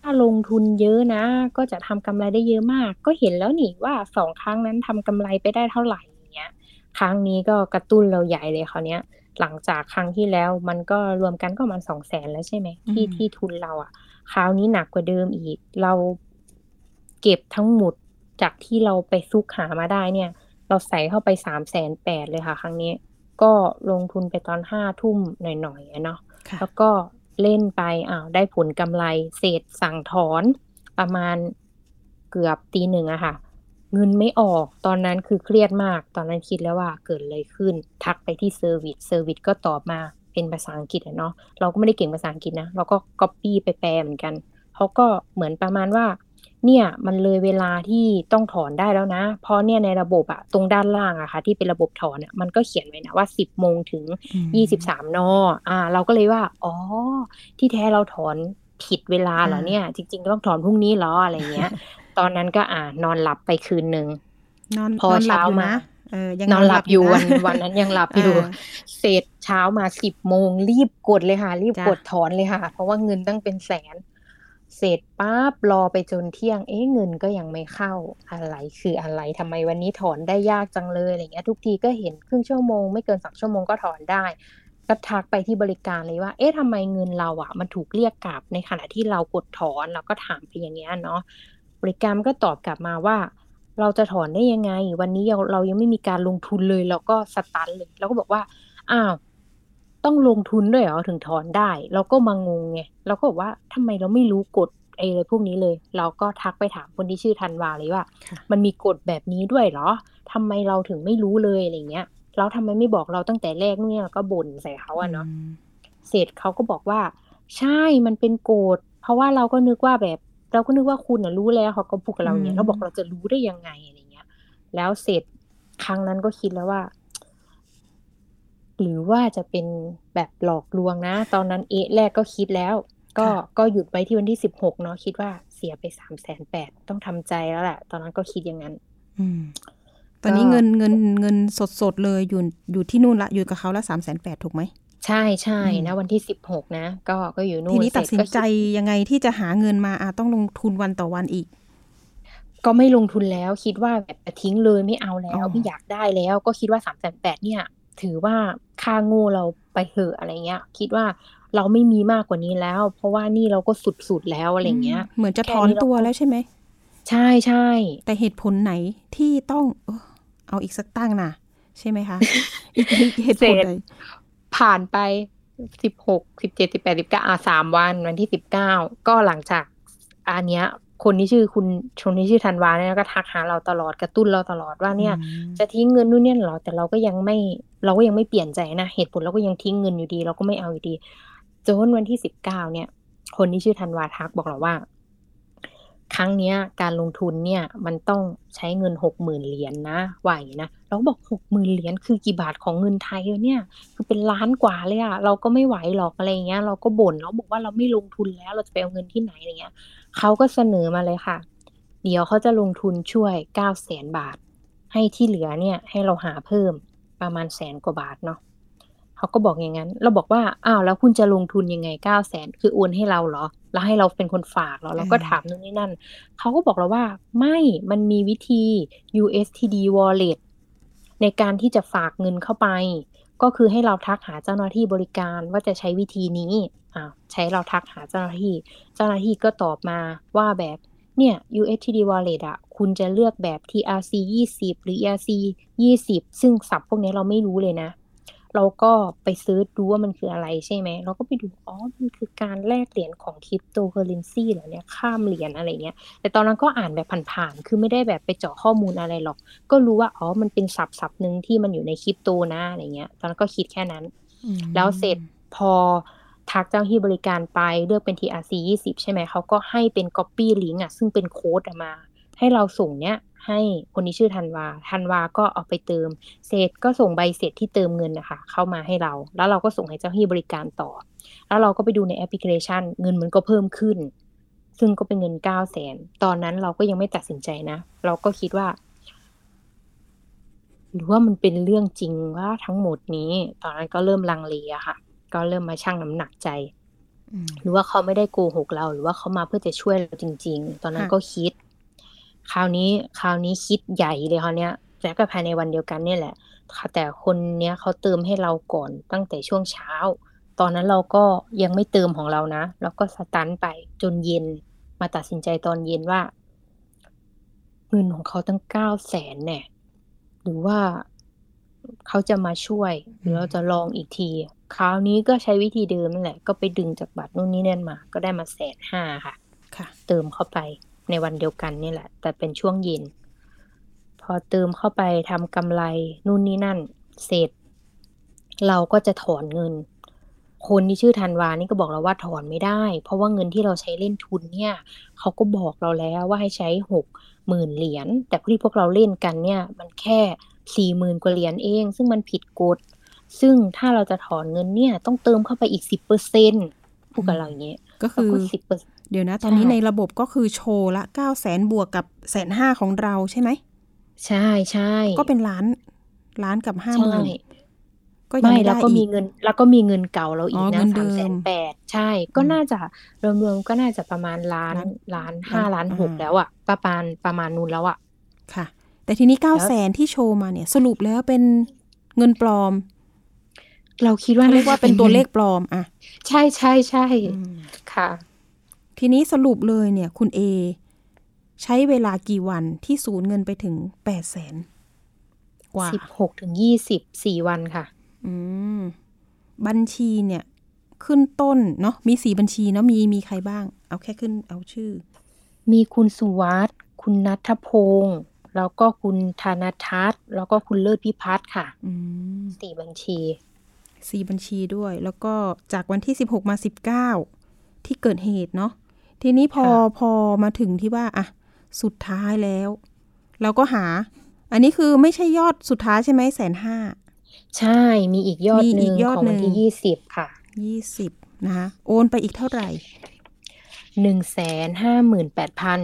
ถ้าลงทุนเยอะนะ ก็จะทำกำไรได้เยอะมาก ก็เห็นแล้วนี่ว่าสองครั้งนั้นทำกำไรไปได้เท่าไหร่อย่างเงี้ย ครั้งนี้ก็กระตุ้นเราใหญ่เลยคราวเนี้ย หลังจากครั้งที่แล้วมันก็รวมกันก็ประมาณสองแสนแล้วใช่ไหมที่อืมที่ทุนเราอะ คราวนี้หนักกว่าเดิมอีก เราเก็บทั้งหมดจากที่เราไปซุกหามาได้เนี่ย เราใส่เข้าไปสามแสนแปดเลยค่ะ ครั้งนี้ ก็ลงทุนไปตอนห้าทุ่มหน่อยๆอะเนาะค่ะแล้วก็เล่นไปอ้าวได้ผลกำไรเสร็จสั่งถอนประมาณเกือบตีหนึ่งอะค่ะ เงินไม่ออกตอนนั้นคือเครียดมาก ตอนนั้นคิดแล้วว่าเกิดอะไรขึ้น ทักไปที่ service service ก็ตอบมาเป็นภาษาอังกฤษอะเนาะเราก็ไม่ได้เก่งภาษาอังกฤษนะ เราก็ก๊อปปี้ไปแปลเหมือนกันเขาก็เหมือนประมาณว่า เนี่ยมันเลยเวลาที่ต้องถอนได้แล้วนะ เพราะเนี่ยในระบบอะตรงด้านล่างอะค่ะ ที่เป็นระบบถอนอะมันก็เขียนไว้นะว่าสิบโมงถึงอืมยี่สิบสามนออ่า เราก็เลยว่า อ๋อ ที่แท้เราถอนผิดเวลาเหรออ่าเนี่ย จริง ๆ ต้องถอนพรุ่งนี้เหรออะไรเงี้ย ตอนนั้นก็อ่านอนหลับไปคืนหนึ่งนอนพอนอนหลับเช้าอยู่มานะเออยังนอนหลับอยู่ะวันวันนั้นยังหลับอยู่เออเสร็จเช้ามาสิบโมงรีบกดเลยค่ะ รีบจ้ะกดถอนเลยค่ะ เพราะว่าเงินตั้งเป็นแสน เสร็จปั๊บรอไปจนเที่ยง เอ๊ะเงินก็ยังไม่เข้าอะไรคืออะไรทำไมวันนี้ถอนได้ยากจังเลยอะไรเงี้ย ทุกทีก็เห็นครึ่งชั่วโมงไม่เกินสองชั่วโมงก็ถอนได้ก็ทักไปที่บริการเลยว่า เอ๊ะทำไมเงินเราอะ มันถูกเรียกกลับในขณะที่เรากดถอนเราก็ถามไปอย่างเงี้ยเนาะ บริการก็ตอบกลับมาว่า เราจะถอนได้ยังไง วันนี้เราเรายังไม่มีการลงทุนเลยเราก็สตันเลยเราก็บอกว่าอ้าวต้องลงทุนด้วยเหรอถึงถอนได้ เราก็มางงไงเราก็บอกว่าทำไมเราไม่รู้กฎไอ้อะไรพวกนี้เลย เราก็ทักไปถามคนที่ชื่อธันวาเลยว่าค่ะมันมีกฎแบบนี้ด้วยเหรอทำไมเราถึงไม่รู้เลยอะไรเงี้ยแล้วทำไมไม่บอกเราตั้งแต่แรกเนี่ยเราก็บ่นใส่เขาอะเนาะมเสร็จเขาก็บอกว่า ใช่มันเป็นกฎเพราะว่าเราก็นึกว่าแบบ เราก็นึกว่าคุณน่ะรู้แล้วเขาก็พูดกับเราอย่างเงี้ยเราบอกเราจะรู้ได้ยังไงอะไรเงี้ย แล้วเสร็จครั้งนั้นก็คิดแล้วว่า หรือว่าจะเป็นแบบหลอกลวงนะ ตอนนั้นเอะแรกก็คิดแล้ว ก็ค่ะก็หยุดไว้ที่วันที่สิบหกเนาะคิดว่าเสียไปสามแสนแปดต้องทำใจแล้วแหละ ตอนนั้นก็คิดอย่างนั้น อืมตอนนี้ก็เงินเงินเงินสดสดๆเลยอยู่อยู่ที่นู่นละอยู่กับเขาละสามแสนแปดถูกไหม ใช่ใช่อืมนะวันที่สิบหกนะ ก็ก็อยู่นู่นทีนี้ตัดสินเสร็จก็ใจคิดยังไงที่จะหาเงินมาอะต้องลงทุนวันต่อวันอีก ก็ไม่ลงทุนแล้วคิดว่าแบบจะทิ้งเลยไม่เอาแล้อ๋วอไม่อยากได้แล้ว ก็คิดว่าสามแสนแปดเนี่ย ถือว่าค่าโง่เราไปเถอะอะไรเงี้ย คิดว่าเราไม่มีมากกว่านี้แล้ว เพราะว่านี่เราก็สุดๆแล้วอะไรเงี้ยมเหมือนจะแค่ถอนนี้เราตัวก็แล้วใช่ไหมใช่ใช่แต่เหตุผลไหนที่ต้องเออเอาอีกสักตั้งน่ะใช่ไหมคะอีกอีกเหตุผลใด ผ่านไปสิบหกสิบเจ็ดสิบแปดสิบเก้าอะสามวันวันที่สิบเก้าก็หลังจากอันเนี้ย คนที่ชื่อคุณชนที่ชื่อธันวาเนี่ยก็ทักหาเราตลอดกระตุ้นเราตลอดว่าเนี่ยอืมจะทิ้งเงินนู่นเนี่ยเหรอแต่เราก็ยังไม่เราก็ยังไม่เปลี่ยนใจนะเหตุผลเราก็ยังทิ้งเงินอยู่ดี เราก็ไม่เอาอยู่ดีจนวันที่สิบเก้าเนี่ย คนที่ชื่อธันวาทักบอกเราว่า ครั้งเนี้ยการลงทุนเนี่ยมันต้องใช้เงินหกหมื่นเหรียญนนะไหวนะเราบอกหกหมื่นเหรียญคือกี่บาทของเงินไทยเนี่ย คือเป็นล้านกว่าเลยอะเราก็ไม่ไหวหรอกอะไรเงี้ย เราก็บ่นเราบอกว่าเราไม่ลงทุนแล้วเราจะไปเอาเงินที่ไหนอะไรเงี้ยเขาก็เสนอมาเลยค่ะ เดี๋ยวเขาจะลงทุนช่วยเก้าแสนบาท ให้ที่เหลือเนี่ยให้เราหาเพิ่มประมาณแสนกว่าบาทเนาะ เขาก็บอกอย่างนั้น เราบอกว่าอ้าวแล้วคุณจะลงทุนยังไงเก้าแสนคือโอนให้เราเหรอ แล้วให้เราเป็นคนฝากเหรอเราก็ถามนู่นนี่นั่น เขาก็บอกเราว่าไม่มันมีวิธี USTD wallet ในการที่จะฝากเงินเข้าไป ก็คือให้เราทักหาเจ้าหน้าที่บริการว่าจะใช้วิธีนี้อ่าใช้เราทักหาเจ้าหน้าที่ เจ้าหน้าที่ก็ตอบมาว่าแบบเนี่ย USTD wallet อะคุณจะเลือกแบบ TRC 20 หรือ ERC 20 ซึ่งศัพท์พวกนี้เราไม่รู้เลยนะ เราก็ไป search ดูว่ามันคืออะไรใช่ไหม เราก็ไปดู อ๋อ มันคือการแลกเหรียญของคริปโตเคอเรนซีเหรอเนี่ย ข้ามเหรียญอะไรเงี้ย แต่ตอนนั้นก็อ่านแบบผ่านๆ คือไม่ได้แบบไปเจาะข้อมูลอะไรหรอก ก็รู้ว่า อ๋อ มันเป็นศัพท์ศัพท์หนึ่งที่มันอยู่ในคริปโตนะอะไรเงี้ย ตอนนั้นก็คิดแค่นั้น แล้วเสร็จพอทักเจ้าที่บริการไปเลือกเป็น TRC 20 ใช่ไหม เขาก็ให้เป็น Copy Link อะ ซึ่งเป็นโค้ดมา ให้เราส่งเนี้ย ให้คนนี้ชื่อธันวาธันวาก็เอาไปเติม เสร็จก็ส่งใบเสร็จที่เติมเงินนะคะเข้ามาให้เรา แล้วเราก็ส่งให้เจ้าหน้าที่บริการต่อ แล้วเราก็ไปดูในแอปพลิเคชัน เงินมันก็เพิ่มขึ้น ซึ่งก็เป็นเงินเก้าแสนตอนนั้นเราก็ยังไม่ตัดสินใจนะ เราก็คิดว่าหรือว่ามันเป็นเรื่องจริงว่าทั้งหมดนี้ ตอนนั้นก็เริ่มลังเลอะค่ะ ก็เริ่มมาชั่งน้ำหนักใจหรือว่าเขาไม่ได้โกหกเรา หรือว่าเขามาเพื่อจะช่วยเราจริง ๆ ตอนนั้นก็คิด คราวนี้คราวนี้คิดใหญ่เลยคราวเนี้ยแล้วก็ภายในวันเดียวกันเนี่ยแหละแต่คนเนี้ยเขาเติมให้เราก่อนตั้งแต่ช่วงเช้า ตอนนั้นเราก็ยังไม่เติมของเรานะแล้วก็สตันไปจนเย็นมาตัดสินใจตอนเย็นว่าเงินของเขาตั้งเก้าแสนเนี่ยหรือว่าเขาจะมาช่วยหรือเราจะลองอีกที คราวนี้ก็ใช้วิธีเดิมนั่นแหละ ก็ไปดึงจากบัตรนู่นนี่นั่นมา ก็ได้มาแสนห้าค่ะ ค่ะ เติมเข้าไป ในวันเดียวกันนี่แหละ แต่เป็นช่วงเย็น พอเติมเข้าไปทำกำไรนู่นนี่นั่น เสร็จ เราก็จะถอนเงิน คนที่ชื่อธันวานี่ก็บอกเราว่าถอนไม่ได้ เพราะว่าเงินที่เราใช้เล่นทุนเนี่ยเขาก็บอกเราแล้วว่าให้ใช้หกหมื่นเหรียญแต่ที่พวกเราเล่นกันเนี่ย มันแค่สี่หมื่นกว่าเหรียญเอง ซึ่งมันผิดกฎซึ่งถ้าเราจะถอนเงินเนี่ย ต้องเติมเข้าไปอีกสิบเปอร์เซ็นพูดกับเราอย่างเงี้ยก็คือสิบเปอร์ เดี๋ยวนะ ตอนนี้ในระบบก็คือโชว์ละเก้าแสนบวกกับแสนห้าของเราใช่ไหม ใช่ใช่ก็เป็นล้านล้านกับห้าหมื่นก็ยังไม่แล้วก็มีเงิน แล้วก็มีเงินเก่าเราอีกนะสามแสนแปดใช่ ก็น่าจะรวมๆก็น่าจะประมาณล้านล้านห้าล้านหกแล้วอะ ประมาณประมาณนู้นแล้วอะ ค่ะ แต่ทีนี้เก้าแสนที่โชว์มาเนี่ย สรุปแล้วเป็นเงินปลอม เราคิดว่าเรียกว่าเป็นตัวเลขปลอมอะ ใช่ใช่ใช่ค่ะ ทีนี้สรุปเลยเนี่ยคุณเอใช้เวลากี่วันที่สูญเงินไปถึงแปดแสนกว่าสิบหกถึงยี่สิบสี่วันค่ะ อืม บัญชีเนี่ย ขึ้นต้นเนาะมีสี่บัญชีเนาะมีมีใครบ้าง เอาแค่ขึ้นเอาชื่อ มีคุณสุวัสด์คุณนัทพงศ์แล้วก็คุณธนทัศน์แล้วก็คุณเลิศพิพัฒน์ค่ะสี่บัญชีสี่บัญชีด้วย แล้วก็จากวันที่สิบหกมาสิบเก้าที่เกิดเหตุเนาะ ทีนี้พอพอมาถึงที่ว่าอะสุดท้ายแล้ว เราก็หา อันนี้คือไม่ใช่ยอดสุดท้ายใช่ไหมแสนห้าใช่มีอีกยอดหนึ่งของวันที่ยี่สิบค่ะยี่สิบนะคะโอนไปอีกเท่าไหร่หนึ่งแสนห้าหมื่นแปดพัน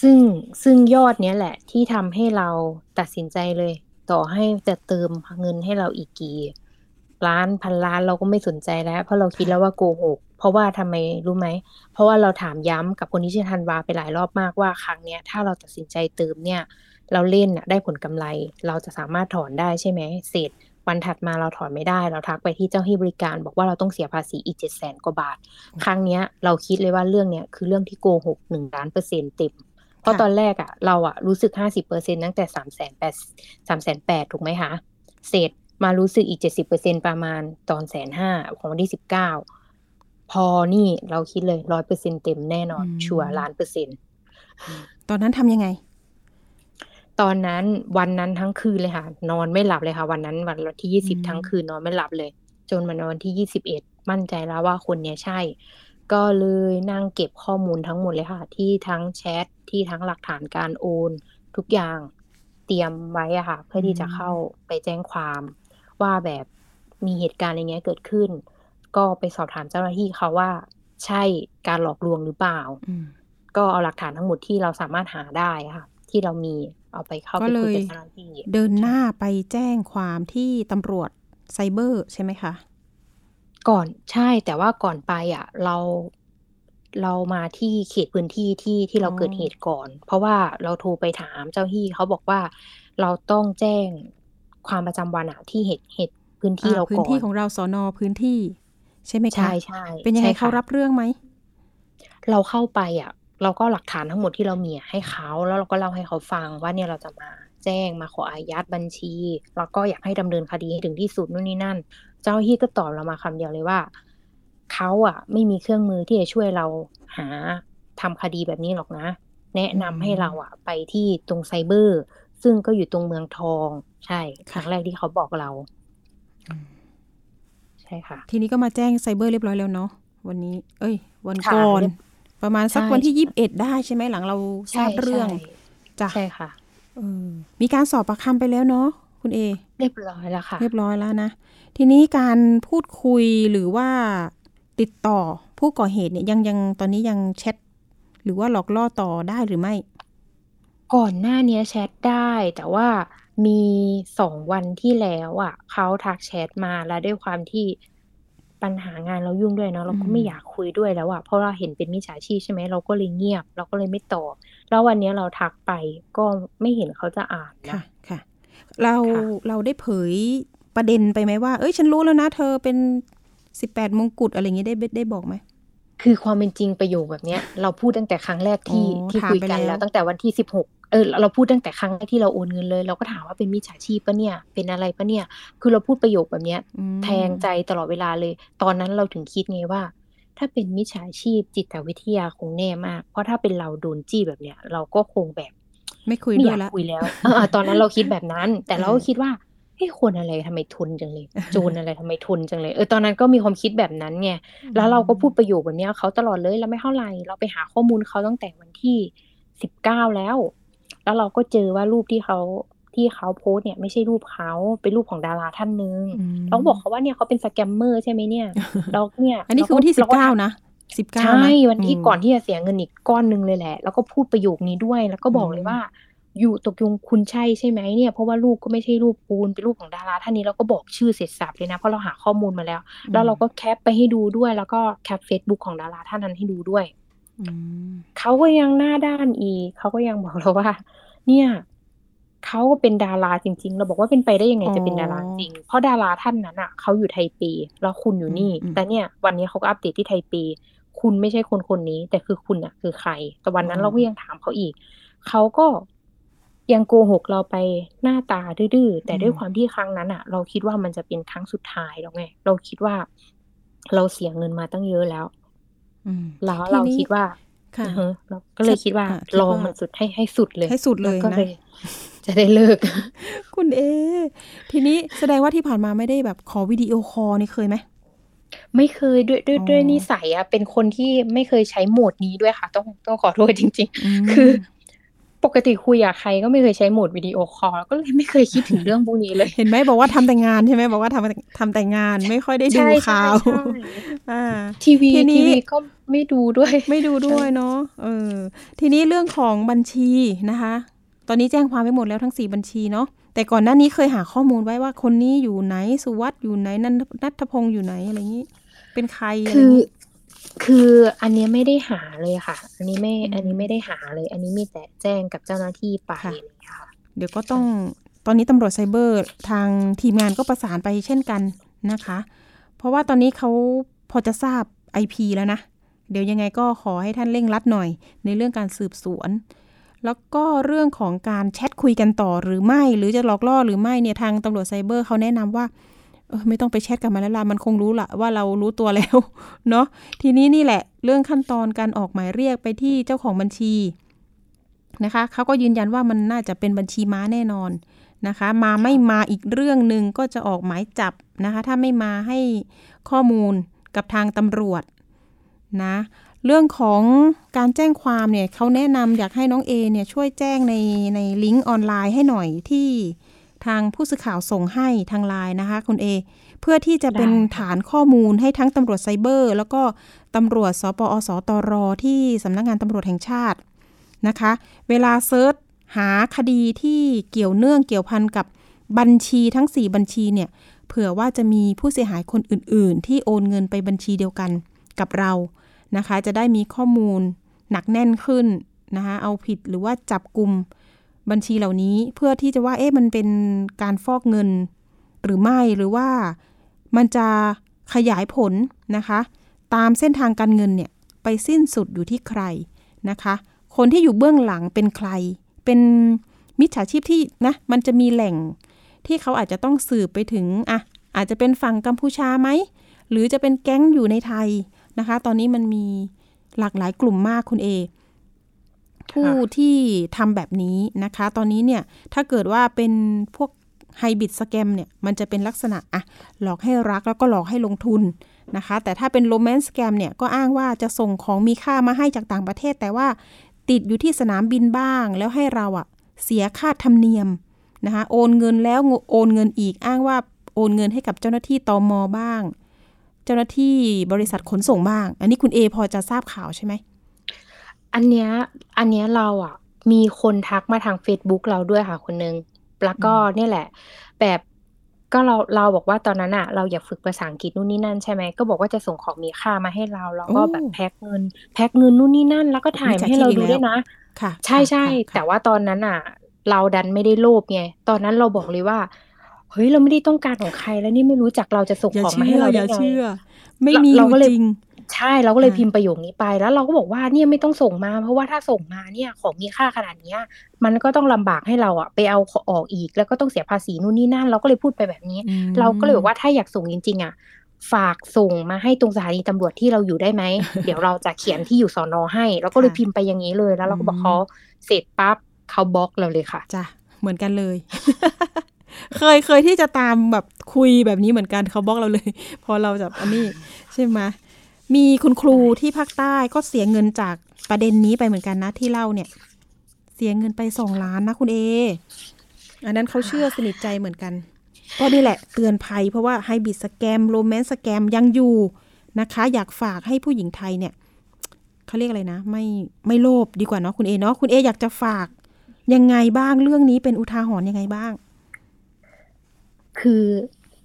ซึ่งซึ่งยอดเนี้ยแหละที่ทำให้เราตัดสินใจเลย ต่อให้จะเติมเงินให้เราอีกกี่ ล้านพันล้านเราก็ไม่สนใจแล้ว เพราะเราคิดแล้วว่าโกหกเพราะว่าทำไมรู้ไหม เพราะว่าเราถามย้ำกับคนที่ชื่อธันวาไปหลายรอบมากว่าครั้งเนี้ยถ้าเราตัดสินใจเติมเนี่ย เราเล่นได้ผลกำไร เราจะสามารถถอนได้ใช่ไหมเสร็จวันถัดมาเราถอนไม่ได้ เราทักไปที่เจ้าที่บริการ บอกว่าเราต้องเสียภาษีอีกเจ็ดแสนกว่าบาท ครั้งเนี้ยเราคิดเลยว่าเรื่องเนี้ยคือเรื่องที่โกหกหนึ่งล้านเปอร์เซ็นต์เต็มเพราะตอนแรกอะ่ะเราอะรู้สึกห้าสิบเปอร์เซ็นตั้งแต่สามแสนแปดสามแสนแปดถูกไหมคะเสร็จ มารู้สึกอีกเจ็ดสิบเปอร์เซ็นประมาณตอนแสนห้าของวันที่สิบเก้าพอนี่เราคิดเลยร้อยเปอร์เซ็นเต็มแน่นอน ชัวร์ล้านเปอร์เซ็นตอนนั้นทำยังไง ตอนนั้นวันนั้นทั้งคืนเลยค่ะ นอนไม่หลับเลยค่ะ วันนั้นวันที่ยี่สิบทั้งคืนนอนไม่หลับเลย จนมันวันที่ยี่สิบเอ็ดมั่นใจแล้วว่าคนเนี้ยใช่ ก็เลยนั่งเก็บข้อมูลทั้งหมดเลยค่ะ ที่ทั้งแชทที่ทั้งหลักฐานการโอน ทุกอย่างเตรียมไว้อะค่ะ เพื่อที่จะเข้าไปแจ้งความ ว่าแบบมีเหตุการณ์อะไรเงี้ยเกิดขึ้น ก็ไปสอบถามเจ้าหน้าที่เขาว่าใช่การหลอกลวงหรือเปล่า ก็เอาหลักฐานทั้งหมดที่เราสามารถหาได้ค่ะ ที่เรามีเอาไปเข้าไปคุยกับเจ้าหน้าที่เดินหน้าไปแจ้งความที่ตำรวจไซเบอร์ใช่ไหมคะ ก่อนใช่แต่ว่าก่อนไปอะ เราเรามาที่เขตพื้นที่ที่ที่เราเกิดเหตุก่อน เพราะว่าเราโทรไปถามเจ้าที่เขาบอกว่าเราต้องแจ้ง ความประจำวันอะที่เหตุเหตุพื้นที่เราก่อนพื้นที่ของเราสอนอพื้นที่ ใช่ไหมคะใช่ใช่เป็นยังไงเขารับเรื่องไหมเราเข้าไปอะ เราก็หลักฐานทั้งหมดที่เรามีให้เขาแล้วเราก็เล่าให้เขาฟังว่าเนี่ยเราจะมาแจ้งมาขออายัดบัญชี แล้วก็อยากให้ดำเนินคดีให้ถึงที่สุดนู่นนี่นั่น เจ้าหน้าที่ก็ตอบเรามาคำเดียวเลยว่าเขาอะ ไม่มีเครื่องมือที่จะช่วยเราหาทำคดีแบบนี้หรอกนะ แนะนำให้เราอะ ไปที่ตรงไซเบอร์ ซึ่งก็อยู่ตรงเมืองทอง ใช่ครั้งแรกที่เขาบอกเรา ใช่ค่ะ ทีนี้ก็มาแจ้งไซเบอร์เรียบร้อยแล้วเนาะวันนี้ เอ้ย วันก่อน ประมาณสักวันที่ยี่สิบเอ็ดได้ใช่ไหมหลังเราทราบเรื่องจ้ะใช่ค่ะมีการสอบประคำไปแล้วเนาะคุณเอ เรียบร้อยแล้วค่ะ เรียบร้อยแล้วนะ ทีนี้การพูดคุยหรือว่าติดต่อผู้ก่อเหตุเนี่ยยังยังตอนนี้ยังแชทหรือว่าหลอกล่อต่อได้หรือไม่ ก่อนหน้านี้แชทได้แต่ว่า มีสองวันที่แล้วอะเขาทักแชทมาแล้วด้วยความที่ปัญหางานเรายุ่งด้วยเนาะเราก็ไม่อยากคุยด้วยแล้วอะเพราะเราเห็นเป็นมิจฉาชีพใช่ไหมเราก็เลยเงียบ เราก็เลยไม่ตอบ แล้ววันนี้เราทักไปก็ไม่เห็นเขาจะอ่านค่ะค่ะ เราเราได้เผยประเด็นไปไหมว่า เอ้ยฉันรู้แล้วนะเธอเป็นสิบแปดมงกุฎอะไรอย่างนี้ได้ได้บอกไหมคือความเป็นจริงประโยคแบบเนี้ย เราพูดตั้งแต่ครั้งแรกที่ที่คุยกันแล้วตั้งแต่วันที่สิบหก เออเราพูดตั้งแต่ครั้งแรกที่เราโอนเงินเลย เราก็ถามว่าเป็นมิจฉาชีพปะเนี่ย เป็นอะไรปะเนี่ย คือเราพูดประโยคแบบเนี้ย แทงใจตลอดเวลาเลย ตอนนั้นเราถึงคิดไงว่า ถ้าเป็นมิจฉาชีพจิตวิทยาคงแน่มาก เพราะถ้าเป็นเราโดนจี้แบบเนี้ยเราก็คงแบบ ไม่คุยด้วยแล้วคุยแล้วตอนนั้นเราคิดแบบนั้น แต่เราก็คิดว่าเฮ้ยคนอะไรทำไมทนจังเลยโจรอะไรทำไมทนจังเลยเออตอนนั้นก็มีความคิดแบบนั้นไงแล้วเราก็พูดประโยคแบบนี้เขาตลอดเลยเราไม่เท่าไหร่เราไปหาข้อมูลเขาตั้งแต่วันที่สิบเก้าแล้ว แล้วเราก็เจอว่ารูปที่เขาที่เขาโพสเนี่ยไม่ใช่รูปเขาเป็นรูปของดาราท่านหนึ่งเราบอกเขาว่าเนี่ยเขาเป็นสแกมเมอร์ใช่ไหมเนี่ยเราเนี่ย อันนี้คือวันที่สิบเก้านะสิบเก้าใช่วันที่ก่อนที่จะเสียเงินอีกก้อนหนึ่งเลยแหละ แล้วก็พูดประโยคนี้ด้วย แล้วก็บอกเลยว่า อยู่ตกลงคุณใช่ใช่ไหมเนี่ย เพราะว่ารูปก็ไม่ใช่รูปคุณเป็นรูปของดาราท่านนี้เราก็บอกชื่อเสร็จสรรพเลยนะเพราะเราหาข้อมูลมาแล้ว แล้วเราก็แคปไปให้ดูด้วย แล้วก็แคปเฟซบุ๊กของดาราท่านนั้นให้ดูด้วย เขาก็ยังหน้าด้านอีเขาก็ยังบอกเราว่า เนี่ยเขาก็เป็นดาราจริง ๆ เราบอกว่าเป็นไปได้ยังไงจะเป็นดาราจริง เพราะดาราท่านนั้นอะเขาอยู่ไทเปแล้วคุณอยู่นี่ แต่เนี่ยวันนี้เขาก็อัปเดตที่ไทเปคุณไม่ใช่คนคนนี้ แต่คือคุณอะ คือใคร แต่วันนั้นเราก็ยังถามเขาอีกเขาก็ยังโกหกเราไปหน้าตาดื้อแต่ด้วยความที่ครั้งนั้นอะเราคิดว่ามันจะเป็นครั้งสุดท้ายแล้วไงเราคิดว่า เราเสียเงินมาตั้งเยอะแล้ว แล้วเราคิดว่าค่ะเราก็เลยคิดว่าลองมันสุดให้ให้สุดเลย ให้สุดเลยนะจะได้เลิก คุณเอ ทีนี้แสดงว่าที่ผ่านมาไม่ได้แบบขอวิดีโอคอลนี่เคยไหมไม่เคยด้วยด้วยด้วยนิสัยอะเป็นคนที่ไม่เคยใช้โหมดนี้ด้วยค่ะ ต้องต้องขอโทษจริง ๆ คือ ปกติคุยกับใครก็ไม่เคยใช้โหมดวิดีโอคอลก็เลยไม่เคยคิดถึงเรื่องพวกนี้เลย เห็นไหมบอกว่าทำแต่งานใช่ไหมบอกว่าทำทำแต่งานไม่ค่อยได้ดูข่าวทีวีทีวีก็ไม่ดูด้วย ไม่ดูด้วยเนาะเออ ทีนี้เรื่องของบัญชีนะคะ ตอนนี้แจ้งความไปหมดแล้วทั้งสี่บัญชีเนาะแต่ก่อนหน้านี้เคยหาข้อมูลไว้ว่าคนนี้อยู่ไหนสุวัตอยู่ไหนนันนัทพงศ์อยู่ไหนอะไรอย่างนี้ เป็นใครอะไรอย่างนี้ คืออันนี้ไม่ได้หาเลยค่ะ อันนี้ไม่ อันนี้ไม่ได้หาเลย อันนี้มีแต่แจ้งกับเจ้าหน้าที่ไปค่ะ เดี๋ยวก็ต้องตอนนี้ตำรวจไซเบอร์ทางทีมงานก็ประสานไปเช่นกันนะคะ เพราะว่าตอนนี้เขาพอจะทราบ IP แล้วนะ เดี๋ยวยังไงก็ขอให้ท่านเร่งรัดหน่อย ในเรื่องการสืบสวน แล้วก็เรื่องของการแชทคุยกันต่อหรือไม่ หรือจะหลอกล่อหรือไม่เนี่ยทางตำรวจไซเบอร์เขาแนะนำว่า เออไม่ต้องไปแชทกับมันแล้วล่ะมันคงรู้ละว่าเรารู้ตัวแล้วเนาะทีนี้นี่แหละ เรื่องขั้นตอนการออกหมายเรียกไปที่เจ้าของบัญชีนะคะเขาก็ยืนยันว่ามันน่าจะเป็นบัญชีม้าแน่นอนนะคะ มาไม่มาอีกเรื่องหนึ่งก็จะออกหมายจับนะคะ ถ้าไม่มาให้ข้อมูลกับทางตำรวจนะเรื่องของการแจ้งความเนี่ยเขาแนะนำอยากให้น้องเอเนี่ยช่วยแจ้งในในลิงก์ออนไลน์ให้หน่อยที่ ทางผู้สื่อข่าวส่งให้ทางไลน์นะคะคุณเอ เพื่อที่จะเป็นฐานข้อมูลให้ทั้งตำรวจไซเบอร์ แล้วก็ตำรวจ ศปอส.ตร.ที่สำนักงานตำรวจแห่งชาตินะคะ เวลา search หาคดีที่เกี่ยวเนื่องเกี่ยวพันกับบัญชีทั้ง 4 บัญชีเนี่ยเผื่อว่าจะมีผู้เสียหายคนอื่น ๆ ที่โอนเงินไปบัญชีเดียวกันกับเรานะคะ จะได้มีข้อมูลหนักแน่นขึ้นนะคะเอาผิดหรือว่าจับกลุ่ม บัญชีเหล่านี้เพื่อที่จะว่าเอ๊ะมันเป็นการฟอกเงินหรือไม่หรือว่ามันจะขยายผลนะคะ ตามเส้นทางการเงินเนี่ยไปสิ้นสุดอยู่ที่ใครนะคะ คนที่อยู่เบื้องหลังเป็นใคร เป็นมิจฉาชีพที่นะมันจะมีแหล่งที่เขาอาจจะต้องสืบไปถึงอะอาจจะเป็นฝั่งกัมพูชาไหมหรือจะเป็นแก๊งอยู่ในไทยนะคะ ตอนนี้มันมีหลากหลายกลุ่มมากคุณเอ ผู้ที่ทำแบบนี้นะคะ ตอนนี้เนี่ยถ้าเกิดว่าเป็นพวกไฮบิดสแกมเนี่ยมันจะเป็นลักษณะอะหลอกให้รักแล้วก็หลอกให้ลงทุนนะคะ แต่ถ้าเป็นโรแมนต์สแกมเนี่ยก็อ้างว่าจะส่งของมีค่ามาให้จากต่างประเทศ แต่ว่าติดอยู่ที่สนามบินบ้าง แล้วให้เราอะเสียค่าธรรมเนียมนะคะโอนเงินแล้วโอนเงินอีกอ้างว่าโอนเงินให้กับเจ้าหน้าที่ตอมอบ้าง เจ้าหน้าที่บริษัทขนส่งบ้าง อันนี้คุณเอพอจะทราบข่าวใช่ไหม อันเนี้ย อันเนี้ยเราอะ มีคนทักมาทาง Facebook เราด้วยค่ะคนนึง แล้วก็เนี่ยแหละ แบบก็เราเราบอกว่าตอนนั้นอะ เราอยากฝึกภาษาอังกฤษนู่นนี่นั่นใช่ไหมก็บอกว่าจะส่งของมีค่ามาให้เรา แล้วก็แบบแพ็คเงิน แพ็คเงินนู่นนี่นั่น แล้วก็ถ่ายมาให้เราดูด้วยนะค่ะ ใช่ใช่แต่ว่าตอนนั้นอะ เราดันไม่ได้โลภไงตอนนั้นเราบอกเลยว่าเฮ้ยเราไม่ได้ต้องการของใครแล้วนี่ไม่รู้จักเราจะส่งของมาให้เราได้ไงไม่มีอยู่จริง ใช่เราก็เลยพิมพ์ประโยคนี้ไป แล้วเราก็บอกว่าเนี่ยไม่ต้องส่งมา เพราะว่าถ้าส่งมาเนี่ยของมีค่าขนาดเนี้ย มันก็ต้องลำบากให้เราอะไปเอาออกอีก แล้วก็ต้องเสียภาษีนู่นนี่นั่น เราก็เลยพูดไปแบบนี้ เราก็เลยบอกว่าถ้าอยากส่งจริงๆอะฝากส่งมาให้ตรงสถานีตำรวจที่เราอยู่ได้ไหม เดี๋ยวเราจะเขียนที่อยู่สอนอให้ แล้วก็เลยพิมพ์ไปอย่างนี้เลย แล้วเราก็บอกเขาเสร็จปั๊บเขาบล็อกเราเลยค่ะ จ้ะ เหมือนกันเลย เคยเคยที่จะตามแบบคุยแบบนี้เหมือนกันเขาบอกเราเลย พอเราจับอันนี้ใช่ไหม มีคุณครูที่ภาคใต้ก็เสียเงินจากประเด็นนี้ไปเหมือนกันนะที่เล่าเนี่ย เสียเงินไปสองล้านนะคุณเอ อันนั้นเขาเชื่อสนิทใจเหมือนกัน ก็นี่แหละเตือนภัยเพราะว่าไฮบิดสแกมโรแมนต์สแกมยังอยู่นะคะ อยากฝากให้ผู้หญิงไทยเนี่ยเขาเรียกอะไรนะ ไม่ไม่โลภดีกว่าเนาะคุณเอเนาะคุณเออยากจะฝากยังไงบ้างเรื่องนี้เป็นอุทาหรณ์ยังไงบ้าง คือ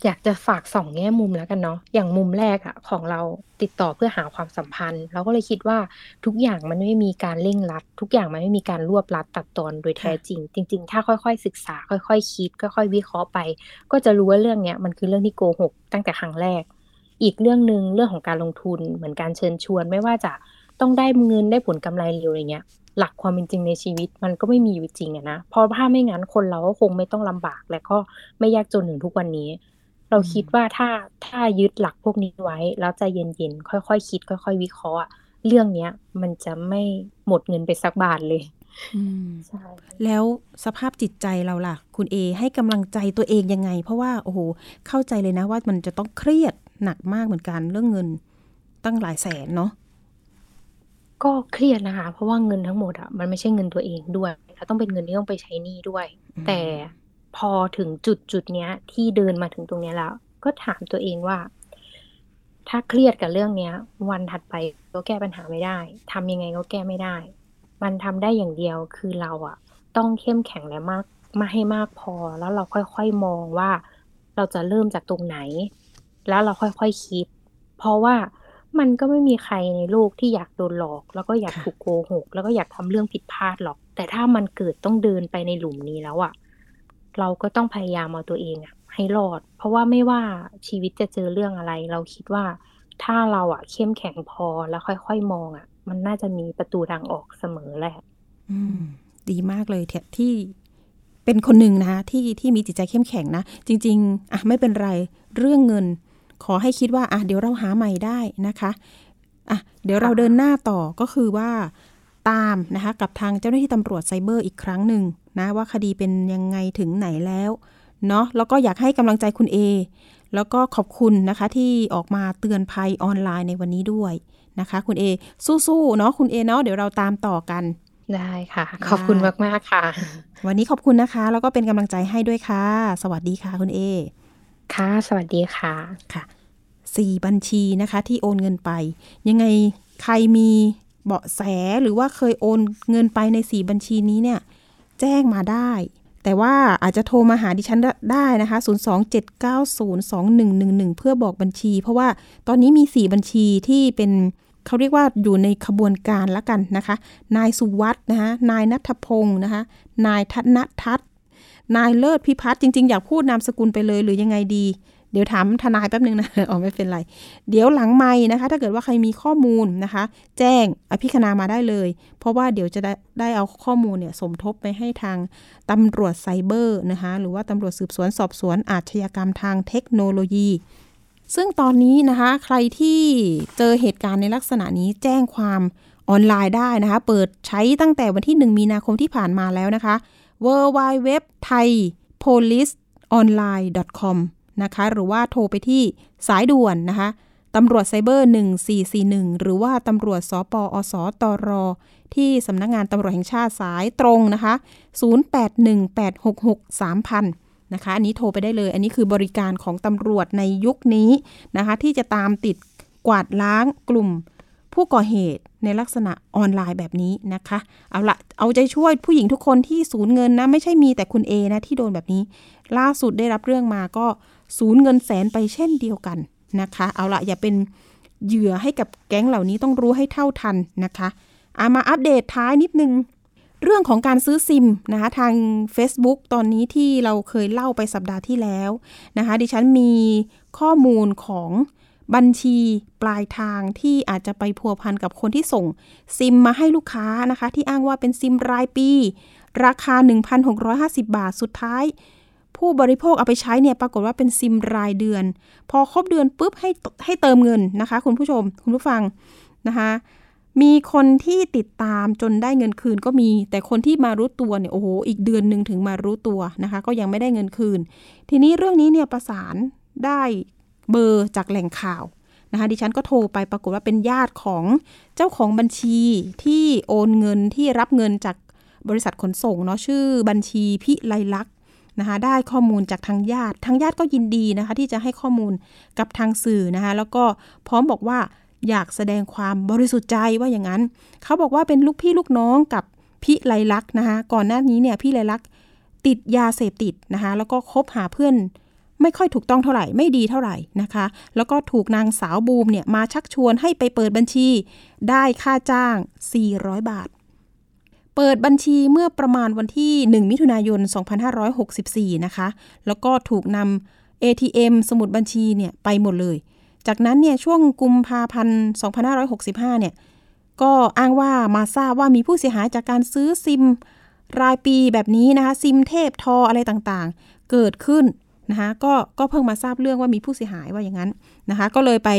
อยากจะฝากสองแง่มุมแล้วกันเนาะอย่างมุมแรกอะของเราติดต่อเพื่อหาความสัมพันธ์ เราก็เลยคิดว่าทุกอย่างมันไม่มีการเร่งรัด ทุกอย่างมันไม่มีการรวบรัดตัดตอนโดยแท้จริง จริง ๆ ถ้าค่อยๆศึกษา ค่อยๆคคิด ค่อยๆวิเคราะห์ไป ก็จะรู้ว่าเรื่องเนี้ยมันคือเรื่องที่โกหกตั้งแต่ครั้งแรก อีกเรื่องหนึ่งเรื่องของการลงทุนเหมือนการเชิญชวนไม่ว่าจะต้องได้เงินได้ผลกำไรเร็วอะไรเงี้ยหลักความเป็นจริงในชีวิตมันก็ไม่มีอยู่จริงอะนะเพราะถ้าไม่งั้นคนเราก็คงไม่ต้องลำบากและก็ไม่ยากจนถึงทุกวันนี้ เราคิดว่าถ้าถ้ายึดหลักพวกนี้ไว้ แล้วใจเย็นๆ ค่อยๆคคิด ค่อย ๆ วิเคราะห์เรื่องเนี้ย มันจะไม่หมดเงินไปสักบาทเลยใช่แล้วสภาพจิตใจเราล่ะ คุณเอให้กำลังใจตัวเองยังไง เพราะว่าโอ้โหเข้าใจเลยนะว่ามันจะต้องเครียดหนักมากเหมือนกันเรื่องเงินตั้งหลายแสนเนาะก็เครียดนะคะ เพราะว่าเงินทั้งหมดอะมันไม่ใช่เงินตัวเองด้วยแล้วต้องเป็นเงินที่ต้องไปใช้หนี้ด้วย แต่ พอถึงจุดจุดเนี้ย ที่เดินมาถึงตรงเนี้ยแล้ว ก็ถามตัวเองว่า ถ้าเครียดกับเรื่องเนี้ย วันถัดไปก็แก้ปัญหาไม่ได้ทำยังไงก็แก้ไม่ได้ มันทำได้อย่างเดียวคือเราอะต้องเข้มแข็งและมากมาให้มากพอแล้วเราค่อยๆมองว่าเราจะเริ่มจากตรงไหน แล้วเราค่อยๆคคิด เพราะว่ามันก็ไม่มีใครในโลกที่อยากโดนหลอก แล้วก็อยากถูกโกหก แล้วก็อยากทำเรื่องผิดพลาดหรอก แต่ถ้ามันเกิดต้องเดินไปในหลุมนี้แล้วอะ เราก็ต้องพยายามเอาตัวเองอะให้รอด เพราะว่าไม่ว่าชีวิตจะเจอเรื่องอะไร เราคิดว่าถ้าเราอะเข้มแข็งพอแล้วค่อยๆมองอะมันน่าจะมีประตูทางออกเสมอแหละอืมดีมากเลยที่เป็นคนหนึ่งนะที่ที่มีจิตใจเข้มแข็งนะ จริง ๆอะไม่เป็นไรเรื่องเงิน ขอให้คิดว่าอะเดี๋ยวเราหาใหม่ได้นะคะอะเดี๋ยวเราเดินหน้าต่อก็คือว่า ตามนะคะกับทางเจ้าหน้าที่ตำรวจไซเบอร์อีกครั้งหนึ่งนะว่าคดีเป็นยังไงถึงไหนแล้วเนาะแล้วก็อยากให้กำลังใจคุณเอแล้วก็ขอบคุณนะคะที่ออกมาเตือนภัยออนไลน์ในวันนี้ด้วยนะคะ คุณเอสู้ๆเนาะคุณเอเนาะเดี๋ยวเราตามต่อกันได้ค่ะ ขอบคุณมากๆค่ะ วันนี้ขอบคุณนะคะ แล้วก็เป็นกำลังใจให้ด้วยค่ะ สวัสดีค่ะคุณเอค่ะ สวัสดีค่ะค่ะสี่บัญชีนะคะ ที่โอนเงินไป ยังไงใครมี เบาะแสหรือว่าเคยโอนเงินไปในสี่บัญชีนี้เนี่ย แจ้งมาได้ แต่ว่าอาจจะโทรมาหาดิฉันได้นะคะ 027902111 เพื่อบอกบัญชี เพราะว่าตอนนี้มี 4 บัญชีที่เป็นเขาเรียกว่าอยู่ในขบวนการละกันนะคะ นายสุวัตนะคะนายนัทพงศ์นะคะนายธนทัศน์นายเลิศพิพัฒน์จริง ๆ อยากพูดนามสกุลไปเลยหรือยังไงดี เดี๋ยวถามทนายแป๊บนึงนะอ๋อไม่เป็นไร เดี๋ยวหลังไม่นะคะ ถ้าเกิดว่าใครมีข้อมูลนะคะ แจ้งอภิคณามาได้เลย เพราะว่าเดี๋ยวจะได้ได้เอาข้อมูลเนี่ยสมทบไปให้ทางตำรวจไซเบอร์นะคะ หรือว่าตำรวจสืบสวนสอบสวนอาชญากรรมทางเทคโนโลยีซึ่งตอนนี้นะคะใครที่เจอเหตุการณ์ในลักษณะนี้แจ้งความออนไลน์ได้นะคะ เปิดใช้ตั้งแต่วันที่ 1 มีนาคมที่ผ่านมาแล้วนะคะ w w w t h a i p o l i c e o n l i n e com นะคะ หรือว่าโทรไปที่สายด่วนนะคะตำรวจไซเบอร์ 1441 หรือว่าตำรวจสปอสตร ที่สำนักงงานตำรวจแห่งชาติสายตรงนะคะ 0818663000 นะคะ อันนี้โทรไปได้เลย อันนี้คือบริการของตำรวจในยุคนี้นะคะ ที่จะตามติดกวาดล้างกลุ่มผู้ก่อเหตุในลักษณะออนไลน์แบบนี้นะคะ เอาละเอาใจช่วยผู้หญิงทุกคนที่สูญเงินนะ ไม่ใช่มีแต่คุณเอนะที่โดนแบบนี้ ล่าสุดได้รับเรื่องมาก็ สูญเงินแสนไปเช่นเดียวกันนะคะ เอาละอย่าเป็นเหยื่อให้กับแก๊งเหล่านี้ต้องรู้ให้เท่าทันนะคะอามาอัปเดตท้ายนิดนึง เรื่องของการซื้อซิมนะคะทาง Facebook ตอนนี้ที่เราเคยเล่าไปสัปดาห์ที่แล้วนะคะ ดิฉันมีข้อมูลของบัญชีปลายทางที่อาจจะไปพัวพันกับคนที่ส่ง ซิมมาให้ลูกค้านะคะ ที่อ้างว่าเป็นซิมรายปี ราคา 1,650 บาทสุดท้าย ผู้บริโภคเอาไปใช้เนี่ยปรากฏว่าเป็นซิมรายเดือน พอครบเดือนปุ๊บให้ให้เติมเงินนะคะ คุณผู้ชม คุณผู้ฟังนะคะมีคนที่ติดตามจนได้เงินคืนก็มี แต่คนที่มารู้ตัวเนี่ยโอ้โหอีกเดือนหนึ่งถึงมารู้ตัวนะคะ ก็ยังไม่ได้เงินคืน ทีนี้เรื่องนี้เนี่ยประสานได้เบอร์จากแหล่งข่าวนะคะดิฉันก็โทรไปปรากฏว่าเป็นญาติของเจ้าของบัญชีที่โอนเงินที่รับเงินจากบริษัทขนส่งเนาะชื่อบัญชีพิไลลักษณ์ นะคะได้ข้อมูลจากทางญาติ ทางญาติก็ยินดีนะคะที่จะให้ข้อมูลกับทางสื่อนะคะแล้วก็พร้อมบอกว่าอยากแสดงความบริสุทธิ์ใจว่าอย่างนั้น เขาบอกว่าเป็นลูกพี่ลูกน้องกับพิไลลักษ์นะคะก่อนหน้านี้เนี่ยพี่ไลลักษ์ติดยาเสพติดนะคะแล้วก็คบหาเพื่อนไม่ค่อยถูกต้องเท่าไหร่ไม่ดีเท่าไหร่นะคะ แล้วก็ถูกนางสาวบูมเนี่ยมาชักชวนให้ไปเปิดบัญชี ได้ค่าจ้าง 400 บาท เปิดบัญชีเมื่อประมาณวันที่ 1 มิถุนายน 2564 นะคะ แล้วก็ถูกนำ ATM สมุดบัญชีเนี่ยไปหมดเลย จากนั้นเนี่ยช่วงกุมภาพันธ์ 2565 เนี่ย ก็อ้างว่ามาทราบว่ามีผู้เสียหายจากการซื้อซิมรายปีแบบนี้นะคะ ซิมเทพทออะไรต่างๆ เกิดขึ้นนะคะ ก็ก็เพิ่งมาทราบเรื่องว่ามีผู้เสียหายว่าอย่างนั้นนะคะ ก็เลยไป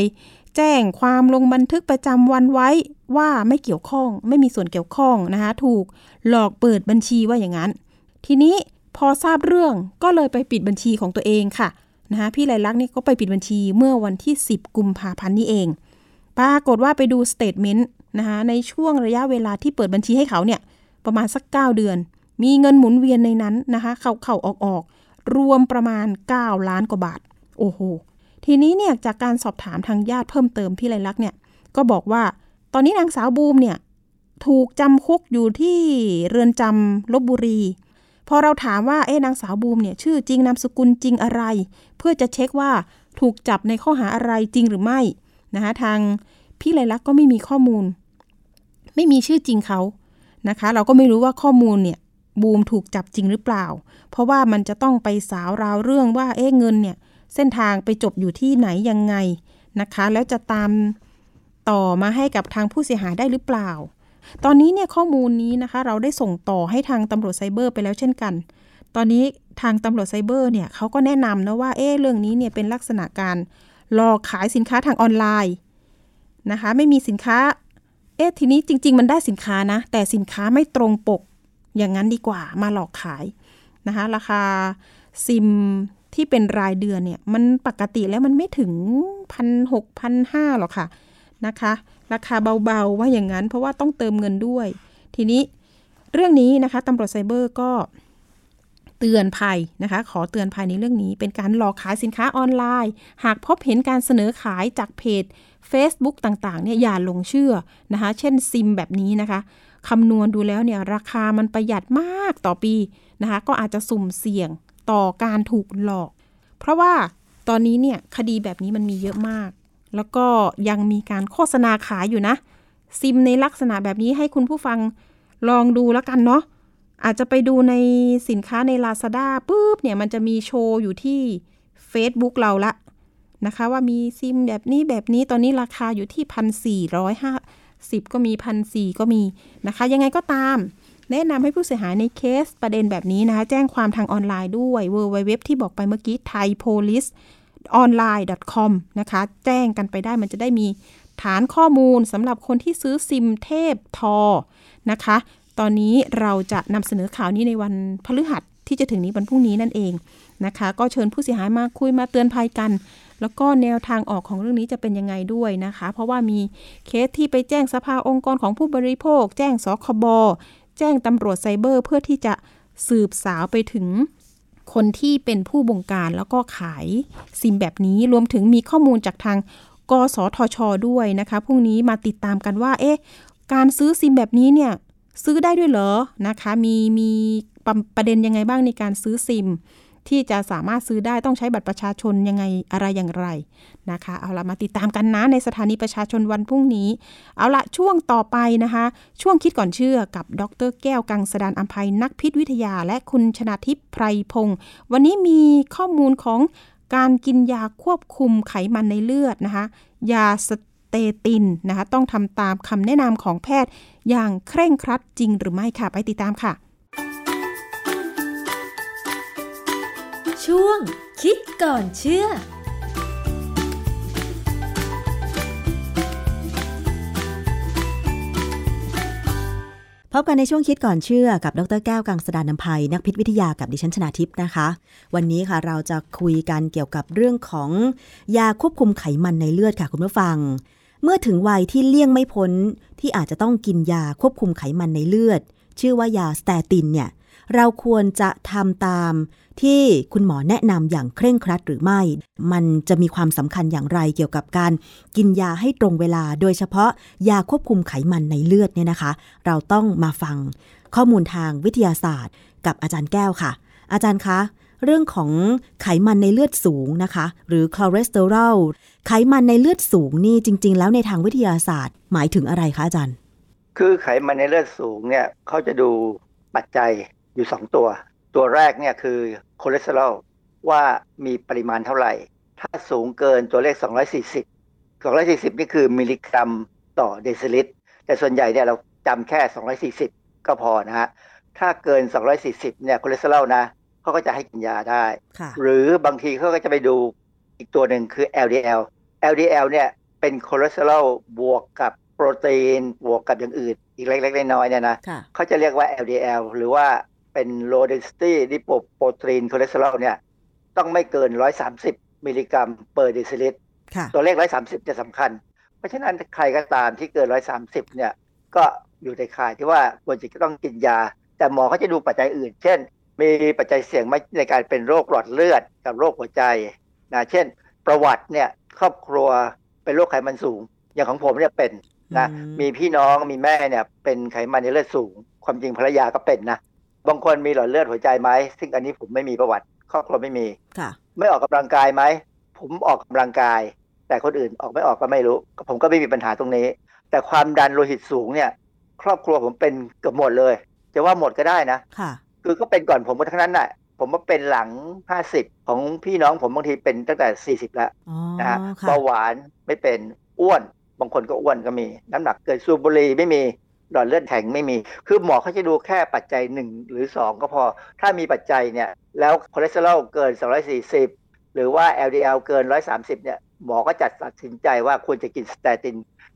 แจ้งความลงบันทึกประจำวันไว้ว่าไม่เกี่ยวข้อง ไม่มีส่วนเกี่ยวข้องนะคะถูกหลอกเปิดบัญชีว่าอย่างนั้น ทีนี้พอทราบเรื่องก็เลยไปปิดบัญชีของตัวเองค่ะนะคะพี่ไรลักษณ์นี่ก็ไปปิดบัญชีเมื่อวันที่ 10 กุมภาพันธ์นี้เอง ปรากฏว่าไปดู statement นะคะในช่วงระยะเวลาที่เปิดบัญชีให้เขาเนี่ยประมาณสัก 9 เดือน มีเงินหมุนเวียนในนั้นนะคะ เข้าเข้าออกออกรวมประมาณ 9 ล้านกว่าบาท โอ้โห ทีนี้เนี่ยจากการสอบถามทางญาติเพิ่มเติมพี่ไรลักษณ์เนี่ยก็บอกว่าตอนนี้นางสาวบูมเนี่ยถูกจำคุกอยู่ที่เรือนจำลบบุรี พอเราถามว่าเอ๊นางสาวบูมเนี่ยชื่อจริงนามสกุลจริงอะไร เพื่อจะเช็คว่าถูกจับในข้อหาอะไรจริงหรือไม่นะคะทางพี่ไรลักษ์ก็ไม่มีข้อมูล ไม่มีชื่อจริงเขานะคะ เราก็ไม่รู้ว่าข้อมูลเนี่ยบูมถูกจับจริงหรือเปล่า เพราะว่ามันจะต้องไปสาวราวเรื่องว่าเอ๊ะเงินเนี่ย เส้นทางไปจบอยู่ที่ไหนยังไงนะคะ แล้วจะตามต่อมาให้กับทางผู้เสียหายได้หรือเปล่า ตอนนี้เนี่ยข้อมูลนี้นะคะ เราได้ส่งต่อให้ทางตำรวจไซเบอร์ไปแล้วเช่นกัน ตอนนี้ทางตำรวจไซเบอร์เนี่ยเขาก็แนะนำนะว่าเอ๊เรื่องนี้เนี่ยเป็นลักษณะการหลอกขายสินค้าทางออนไลน์นะคะ ไม่มีสินค้าเอ๊ะทีนี้จริง ๆ มันได้สินค้านะ แต่สินค้าไม่ตรงปกอย่างนั้นดีกว่ามาหลอกขายนะคะ ราคาซิม ที่เป็นรายเดือนเนี่ยมันปกติแล้วมันไม่ถึงพันหกพันห้าหรอกค่ะนะคะ ราคาเบาๆว่าอย่างนั้น เพราะว่าต้องเติมเงินด้วย ทีนี้เรื่องนี้นะคะตำรวจไซเบอร์ก็เตือนภัยนะคะ ขอเตือนภัยในเรื่องนี้ เป็นการหลอกขายสินค้าออนไลน์ หากพบเห็นการเสนอขายจากเพจ Facebook ต่างๆเนี่ยอย่าลงเชื่อนะคะ เช่นซิมแบบนี้นะคะคำนวณดูแล้วเนี่ยราคามันประหยัดมากต่อปีนะคะ ก็อาจจะสุ่มเสี่ยง ต่อการถูกหลอก เพราะว่าตอนนี้เนี่ยคดีแบบนี้มันมีเยอะมาก แล้วก็ยังมีการโฆษณาขายอยู่นะ ซิมในลักษณะแบบนี้ให้คุณผู้ฟังลองดูแล้วกันเนาะอาจจะไปดูในสินค้าใน Lazada ปุ๊บเนี่ยมันจะมีโชว์อยู่ที่ Facebook เราละนะคะ ว่ามีซิมแบบนี้แบบนี้ตอนนี้ราคาอยู่ที่พันสี่ร้อยห้าสิบก็มีพันสี่ก็มีนะคะ ยังไงก็ตาม แนะนำให้ผู้เสียหายในเคสประเด็นแบบนี้นะคะแจ้งความทางออนไลน์ด้วย w w w ที่บอกไปเมื่อกี้ thai police online com นะคะ แจ้งกันไปได้มันจะได้มีฐานข้อมูลสำหรับคนที่ซื้อซิมเทพทอนะคะ ตอนนี้เราจะนำเสนอข่าวนี้ในวันพฤหัสที่จะถึงนี้วันพรุ่งนี้นั่นเองนะคะ ก็เชิญผู้เสียหายมาคุยมาเตือนภัยกัน แล้วก็แนวทางออกของเรื่องนี้จะเป็นยังไงด้วยนะคะ เพราะว่ามีเคสที่ไปแจ้งสภาองค์กรของผู้บริโภค แจ้งสคบ แจ้งตำรวจไซเบอร์ เพื่อที่จะสืบสาวไปถึงคนที่เป็นผู้บงการแล้วก็ขายซิมแบบนี้รวมถึงมีข้อมูลจากทางกสทช ด้วยนะคะพรุ่งนี้มาติดตามกันว่า เอ๊ะ การซื้อซิมแบบนี้เนี่ยซื้อได้ด้วยเหรอนะคะ มีมีประเด็นยังไงบ้างในการซื้อซิม ที่จะสามารถซื้อได้ต้องใช้บัตรประชาชนยังไงอะไรอย่างไรนะคะ เอาละมาติดตามกันนะในสถานีประชาชนวันพรุ่งนี้ เอาละช่วงต่อไปนะคะ ช่วงคิดก่อนเชื่อกับดรแก้วกังสดานอัมภัยนักพิษวิทยา และคุณชนาทิพย์ไพรพงศ์วันนี้มีข้อมูลของการกินยาควบคุมไขมันในเลือดนะคะ ยาสเตตินนะคะ ต้องทำตามคำแนะนำของแพทย์อย่างเคร่งครัดจริงหรือไม่ค่ะ ไปติดตามค่ะ ช่วง คิดก่อนเชื่อพบกันในช่วงคิดก่อนเชื่อกับ ดรแก้วกังสดานนภัย นักพิษวิทยากับดิฉันชนาทิพย์นะคะ วันนี้ค่ะเราจะคุยกันเกี่ยวกับเรื่องของยาควบคุมไขมันในเลือดค่ะคุณผู้ฟัง เมื่อถึงวัยที่เลี่ยงไม่พ้นที่อาจจะต้องกินยาควบคุมไขมันในเลือด ชื่อว่ายาสเตตินเนี่ยเราควรจะทำตาม ที่คุณหมอแนะนำอย่างเคร่งครัดหรือไม่ มันจะมีความสำคัญอย่างไรเกี่ยวกับการกินยาให้ตรงเวลา โดยเฉพาะยาควบคุมไขมันในเลือดเนี่ยนะคะ เราต้องมาฟังข้อมูลทางวิทยาศาสตร์ กับอาจารย์แก้วค่ะ อาจารย์คะเรื่องของไขมันในเลือดสูงนะคะ หรือคอเลสเตอรอลไขมันในเลือดสูงนี่จริง ๆ แล้วในทางวิทยาศาสตร์ หมายถึงอะไรคะอาจารย์ คือไขมันในเลือดสูงเนี่ยเขาจะดูปัจจัยอยู่สองตัว ตัวแรกเนี่ยคือคอเลสเตอรอลว่ามีปริมาณเท่าไหร่ ถ้าสูงเกินตัวเลข 240 240 นี่คือมิลลิกรัมต่อเดซิลิตร แต่ส่วนใหญ่เนี่ยเราจำแค่ 240 ก็พอนะฮะ ถ้าเกิน 240 เนี่ยคอเลสเตอรอลนะเขาก็จะให้กินยาได้ หรือบางทีเขาก็จะไปดูอีกตัวหนึ่งคือ LDL LDL เนี่ยเป็นคอเลสเตอรอลบวกกับโปรตีนบวกกับอย่างอื่น อีกเล็กๆน้อยๆเนี่ยนะเขาจะเรียกว่า LDL หรือว่า เป็น low density lipoprotein cholesterol เนี่ย ต้องไม่เกิน 130 มิลลิกรัม per deciliter ตัวเลข 130 จะสำคัญ เพราะฉะนั้นใครก็ตามที่เกิน 130 เนี่ย ก็อยู่ในข่ายที่ว่าควรจะต้องกินยา แต่หมอเขาจะดูปัจจัยอื่น เช่น มีปัจจัยเสี่ยงไหมในการเป็นโรคหลอดเลือดกับโรคหัวใจนะเช่น ประวัติเนี่ยครอบครัวเป็นโรคไขมันสูง อย่างของผมเนี่ยเป็นนะมีพี่น้องมีแม่เนี่ยเป็นไขมันในเลือดสูง ความจริงภรรยาก็เป็นนะ บางคนมีหลอดเลือดหัวใจไหมซึ่งอันนี้ผมไม่มีประวัติครอบครัวไม่มีค่ะ ไม่ออกกำลังกายไหมผมออกกำลังกาย แต่คนอื่นออกไม่ออกก็ไม่รู้ ผมก็ไม่มีปัญหาตรงนี้ แต่ความดันโลหิตสูงเนี่ย ครอบครัวผมเป็นเกือบหมดเลย จะว่าหมดก็ได้นะค่ะ คือก็เป็นก่อนผมทั้งนั้นน่ะผมว่าเป็นหลังห้าสิบของพี่น้องผมบางทีเป็นตั้งแต่สี่สิบแล้วนะฮะเบาหวานไม่เป็นอ้วน บางคนก็อ้วนก็มี น้ำหนักเกินสูบบุหรี่ไม่มี หลอดเลือดแข็งไม่มี คือหมอเขาจะดูแค่ปัจจัยหนึ่งหรือ 2 ก็พอ ถ้ามีปัจจัยเนี่ย แล้วคอเลสเตอรอลเกิน 240 หรือว่า LDL เกิน 130 เนี่ย หมอก็จะตัดสินใจว่าควรจะกิน statin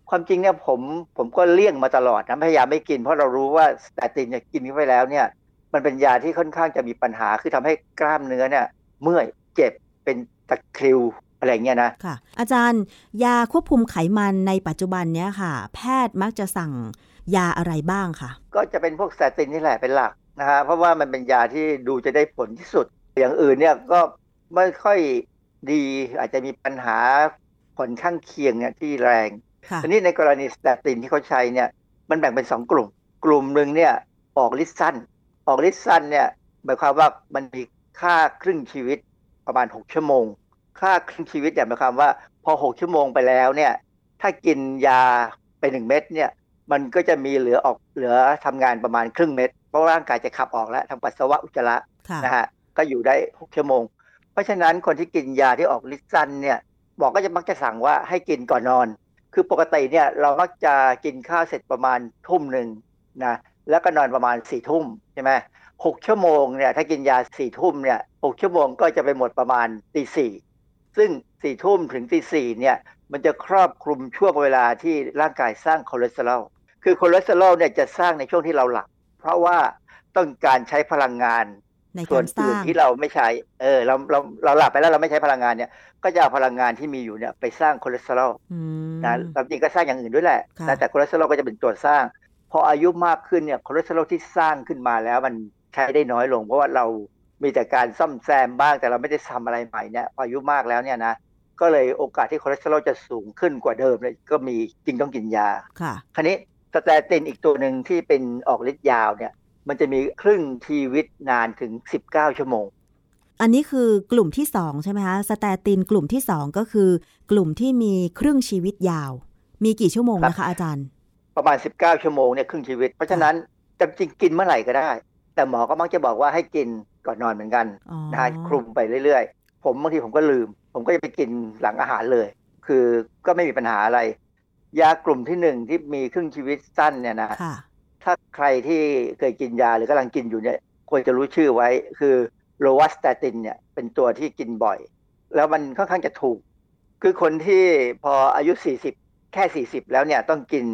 ความจริงเนี่ยผมผมก็เลี่ยงมาตลอดนะพยายามไม่กินเพราะเรารู้ว่า statin เนี่ยกินเข้าไปแล้วเนี่ย มันเป็นยาที่ค่อนข้างจะมีปัญหา คือทำให้กล้ามเนื้อเนี่ยเมื่อยเจ็บเป็นตะคริวอะไรเงี้ยนะค่ะ อาจารย์ยาควบคุมไขมันในปัจจุบันเนี้ยค่ะ แพทย์มักจะสั่ง ยาอะไรบ้างค่ะก็จะเป็นพวก statin นี่แหละเป็นหลักนะฮะเพราะว่ามันเป็นยาที่ดูจะได้ผลที่สุด อย่างอื่นเนี่ยก็ไม่ค่อยดีอาจจะมีปัญหาผลข้างเคียงเนี่ยที่แรงค่ะทีนี้ในกรณี statin ที่เขาใช้เนี่ยมันแบ่งเป็นสองกลุ่ม กลุ่มหนึ่งเนี่ยออกฤทธิ์สั้น ออกฤทธิ์สั้นเนี่ยหมายความว่ามันมีค่าครึ่งชีวิตประมาณ 6 ชั่วโมง ค่าครึ่งชีวิตเนี่ยหมายความว่าพอ 6 ชั่วโมงไปแล้วเนี่ยถ้ากินยาไปหนึ่งเม็ดเนี่ย มันก็จะมีเหลือออกเหลือทำงานประมาณครึ่งเม็ดเพราะร่างกายจะขับออกแล้วทางปัสสาวะอุจจาระค่ะนะฮะก็อยู่ได้6ชั่วโมง เพราะฉะนั้นคนที่กินยาที่ออกฤทธิ์สั้นเนี่ยบอกก็จะมักจะสั่งว่าให้กินก่อนนอน คือปกติเนี่ยเรามักจะกินข้าวเสร็จประมาณทุ่มหนึ่งนะแล้วก็นอนประมาณสี่ทุ่มใช่ไหมหกชั่วโมงเนี่ยถ้ากินยาสี่ทุ่มเนี่ยหกชั่วโมงก็จะไปหมดประมาณตีสี่ซึ่งสี่ทุ่มถึงตีสี่เนี่ยมันจะครอบคลุมช่วงเวลาที่ร่างกายสร้างคอเลสเตอรอล คือคอเลสเตอรอลเนี่ยจะสร้างในช่วงที่เราหลับเพราะว่าต้องการใช้พลังงานในการสร้างส่วนรสอื่นที่เราไม่ใช้ เออ เราเราเราหลับไปแล้วเราไม่ใช้พลังงานเนี่ย ก็จะเอาพลังงานที่มีอยู่เนี่ยไปสร้างคอเลสเตอรอลอืมนะความจริงก็สร้างอย่างอื่นด้วยแหละค่ะนะแต่คอเลสเตอรอลก็จะเป็นตัวสร้าง พออายุมากขึ้นเนี่ยคอเลสเตอรอลที่สร้างขึ้นมาแล้วมันใช้ได้น้อยลง เพราะว่าเรามีแต่การซ่อมแซมบ้างแต่เราไม่ได้ทำอะไรใหม่เนี่ยพออายุมากแล้วเนี่ยนะก็เลยโอกาสที่คอเลสเตอรอลจะสูงขึ้นกว่าเดิมเลยก็มีจึงต้องกินยาค่ะ คราวนี้ สเตตินอีกตัวหนึ่งที่เป็นออกฤทธิ์ยาวเนี่ย มันจะมีครึ่งชีวิตนานถึง 19 ชั่วโมง อันนี้คือกลุ่มที่สองใช่ไหมคะสแตตินกลุ่มที่สองก็คือ กลุ่มที่มีครึ่งชีวิตยาว มีกี่ชั่วโมงครับนะคะอาจารย์ ประมาณ 19 ชั่วโมงเนี่ยครึ่งชีวิต เพราะฉะนั้นจริงๆกินเมื่อไหร่ก็ได้ แต่หมอก็มักจะบอกว่าให้กินก่อนนอนเหมือนกันอ๋อนะฮะคลุมไปเรื่อยๆ ผมบางทีผมก็ลืม ผมก็จะไปกินหลังอาหารเลย คือก็ไม่มีปัญหาอะไร ยากลุ่มที่หนึ่งที่มีครึ่งชีวิตสั้นเนี่ยนะค่ะถ้าใครที่เคยกินยาหรือกำลังกินอยู่เนี่ยควรจะรู้ชื่อไว้คือโลวัสตาตินเนี่ยเป็นตัวที่กินบ่อย แล้วมันค่อนข้างจะถูก คือคนที่พออายุ 40 แค่ 40 แล้วเนี่ยต้องกิน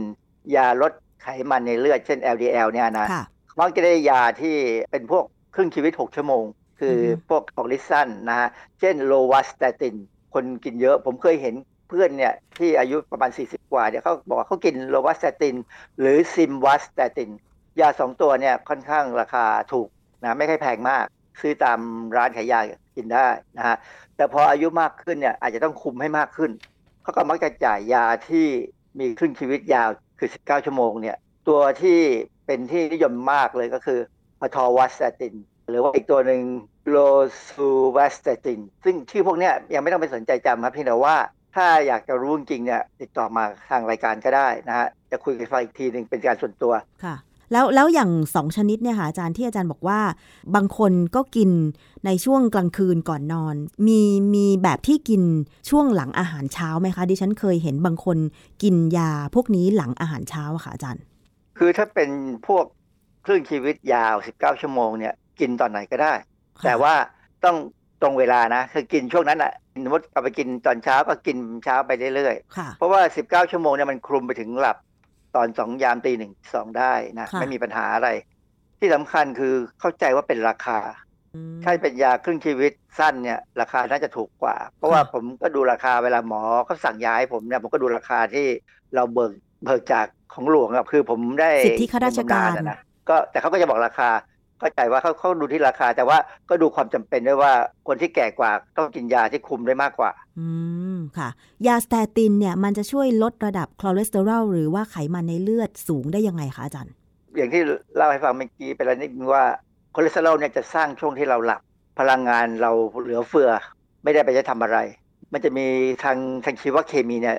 ยาลดไขมันในเลือดเช่น LDL เนี่ยนะค่ะมักจะได้ยาที่เป็นพวกครึ่งชีวิต 6 ชั่วโมง คือออฮึพวกออกฤทธิ์สั้นนะฮะเช่นโลวัสตาตินคนกินเยอะ ผมเคยเห็น เพื่อนเนี่ยที่อายุประมาณ 40 กว่าเนี่ยเขาบอกว่าเขากินโลวัสตติน หรือซิมวัสตติน ยาสองตัวเนี่ยค่อนข้างราคาถูกนะไม่ค่อยแพงมาก ซื้อตามร้านขายยากินได้นะฮะแต่พออายุมากขึ้นเนี่ยอาจจะต้องคุมให้มากขึ้นเขาก็มักจะจ่ายยาที่มีครึ่งชีวิตยาวคือ 19 ชั่วโมงเนี่ยตัวที่เป็นที่นิยมมากเลยก็คืออะทอวัสตาติน หรือว่าอีกตัวหนึ่งโลซูวัสตาติน ซึ่งชื่อพวกเนี้ยยังไม่ต้องไปสนใจจำครับเพียงแต่ว่า ถ้าอยากจะรู้จริงๆเนี่ยติดต่อมาทางรายการก็ได้นะฮะจะคุยกันฟังอีกทีหนึ่งเป็นการส่วนตัวค่ะ แล้วแล้วอย่างสองชนิดเนี่ยค่ะอาจารย์ที่อาจารย์บอกว่า บางคนก็กินในช่วงกลางคืนก่อนนอน มีมีแบบที่กินช่วงหลังอาหารเช้าไหมคะดิฉันเคยเห็นบางคนกินยาพวกนี้หลังอาหารเช้าอะค่ะอาจารย์ คือถ้าเป็นพวกครึ่งชีวิตยาว 19 ชั่วโมงเนี่ยกินตอนไหนก็ได้ค่ะแต่ว่าต้อง ตรงเวลานะ คือกินช่วงนั้นอะสมมติเอาไปกินตอนเช้าก็กินเช้าไปเรื่อยค่ะๆเพราะว่า 19 ชั่วโมงเนี่ยมันคลุมไปถึงหลับตอนสองยามตีหนึ่งสองได้นะค่ะไม่มีปัญหาอะไร ที่สำคัญคือเข้าใจว่าเป็นราคาอืมถ้าเป็นยาครึ่งชีวิตสั้นเนี่ย ราคาน่าจะถูกกว่า เพราะว่าค่ะผมก็ดูราคาเวลาหมอเขาสั่งยาให้ผมเนี่ยผมก็ดูราคาที่เราเบิกเบิกจากของหลวงอะคือผมได้สิทธิข้าราชการบำนญอะนะก็แต่เขาก็จะบอกราคา เข้าใจว่าเขาเขาดูที่ราคา แต่ว่าก็ดูความจำเป็นด้วยว่าคนที่แก่กว่าต้องกินยาที่คุมได้มากกว่า อืมค่ะ ยาสเตตินเนี่ยมันจะช่วยลดระดับคอเลสเตอรอลหรือว่าไขมันในเลือดสูงได้ยังไงคะอาจารย์ อย่างที่เล่าให้ฟังเมื่อกี้ไปแล้วนิดนึงว่าคอเลสเตอรอลเนี่ยจะสร้างช่วงที่เราหลับ พลังงานเราเหลือเฟือ ไม่ได้ไปจะทำอะไร มันจะมีทางทางชีวเคมีเนี่ย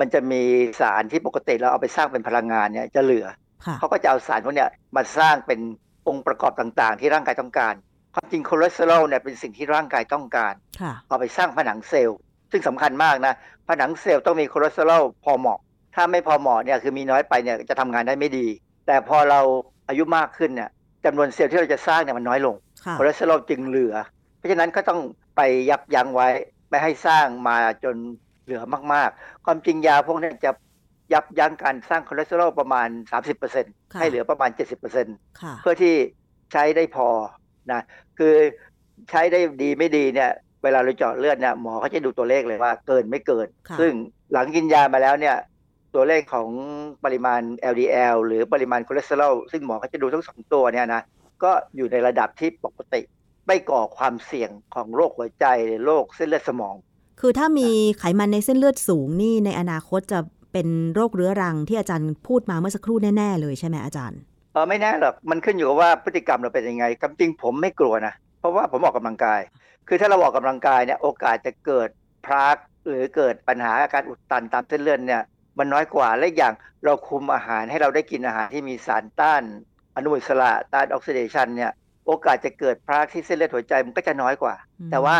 มันจะมีสารที่ปกติเราเอาไปสร้างเป็นพลังงานเนี่ยจะเหลือค่ะเขาก็จะเอาสารพวกเนี้ยมาสร้างเป็น องค์ประกอบต่างๆ ที่ร่างกายต้องการความจริงคอเลสเตอรอลเนี่ยเป็นสิ่งที่ร่างกายต้องการค่ะเอาไปสร้างผนังเซลล์ ซึ่งสำคัญมากนะ ผนังเซลล์ต้องมีคอเลสเตอรอลพอเหมาะ ถ้าไม่พอเหมาะเนี่ยคือมีน้อยไปเนี่ยจะทำงานได้ไม่ดี แต่พอเราอายุมากขึ้นเนี่ยจำนวนเซลล์ที่เราจะสร้างเนี่ยมันน้อยลงค่ะคอเลสเตอรอลจึงเหลือ เพราะฉะนั้นก็ต้องไปยับยั้งไว้ไม่ให้สร้างมาจนเหลือมากๆ ความจริงยาพวกนี้จะ ยับยั้งการสร้างคอเลสเตอรอลประมาณ 30%ค่ะให้เหลือประมาณ 70%ค่ะเพื่อที่ใช้ได้พอนะคือใช้ได้ดีไม่ดีเนี่ย เวลาเราเจาะเลือดเนี่ยหมอเขาจะดูตัวเลขเลยว่าเกินไม่เกินค่ะซึ่งหลังกินยามาแล้วเนี่ย ตัวเลขของปริมาณ LDL หรือปริมาณคอเลสเตอรอลซึ่งหมอเขาจะดูทั้งสองตัวเนี่ยนะก็อยู่ในระดับที่ปกติ ไม่ก่อความเสี่ยงของโรคหัวใจหรือโรคเส้นเลือดสมอง คือถ้ามีไขมันในเส้นเลือดสูงนี่ในอนาคตจะ เป็นโรคเรื้อรังที่อาจารย์พูดมาเมื่อสักครู่แน่ๆเลยใช่ไหมอาจารย์เออไม่แน่หรอกมันขึ้นอยู่กับว่าพฤติกรรมเราเป็นยังไงคำจริงผมไม่กลัวนะเพราะว่าผมออกกำลังกาย คือถ้าเราออกกำลังกายเนี่ยโอกาสจะเกิดพรากหรือเกิดปัญหาอาการอุดตันตามเส้นเลือดเนี่ยมันน้อยกว่าและอีกอย่างเราคุมอาหารให้เราได้กินอาหารที่มีสารต้าน อนุมูลอิสระต้านออกซิเดชันเนี่ยโอกาสจะเกิดพรากที่เส้นเลือดหัวใจมันก็จะน้อยกว่าอืมแต่ว่า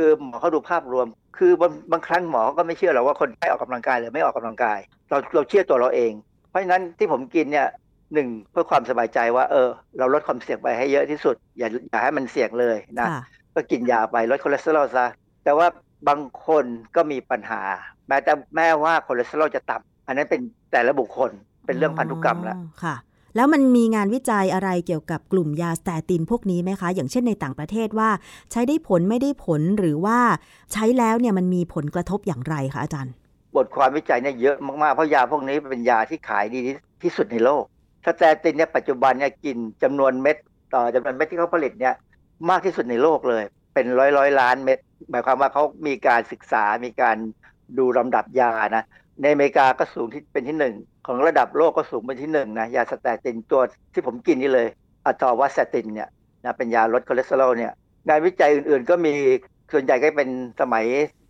คือหมอเขาดูภาพรวม คือบางบางครั้งหมอก็ไม่เชื่อหรอกว่าคนไข้ออกกำลังกายหรือไม่ออกกำลังกาย เราเราเชื่อตัวเราเอง เพราะฉะนั้นที่ผมกินเนี่ยหนึ่งเพื่อความสบายใจว่าเออ เราลดความเสี่ยงไปให้เยอะที่สุด อย่าอย่าให้มันเสี่ยงเลยนะค่ะก็กินยาไปลดคอเลสเตอรอลซะแต่ว่าบางคนก็มีปัญหา แม้แต่แม้ว่าคอเลสเตอรอลจะต่ำอันนั้นเป็นแต่ละบุคคลเป็นเรื่องพันธุกรรมแล้วอ๋อค่ะ แล้วมันมีงานวิจัยอะไรเกี่ยวกับกลุ่มยาสเตตินพวกนี้ไหมคะ อย่างเช่นในต่างประเทศว่า ใช้ได้ผลไม่ได้ผลหรือว่าใช้แล้วเนี่ยมันมีผลกระทบอย่างไรคะอาจารย์ บทความวิจัยเนี่ยเยอะมากๆ เพราะยาพวกนี้เป็นยาที่ขายดีที่สุดในโลกสเตตินเนี่ยปัจจุบันเนี่ยกินจำนวนเม็ดต่อจำนวนเม็ดที่เขาผลิตเนี่ยมากที่สุดในโลกเลย เป็นร้อยร้อยล้านเม็ดหมายความว่าเขามีการศึกษามีการดูลำดับยานะในอเมริกาก็สูงที่เป็นที่หนึ่ง ของระดับโลกก็สูงเป็นที่หนึ่งนะยาสเตตินตัวที่ผมกินนี่เลย atorvastatin เนี่ยนะเป็นยาลดคอเลสเตอรอลเนี่ยงานวิจัยอื่นๆ ก็มีส่วนใหญ่ก็เป็นสมัย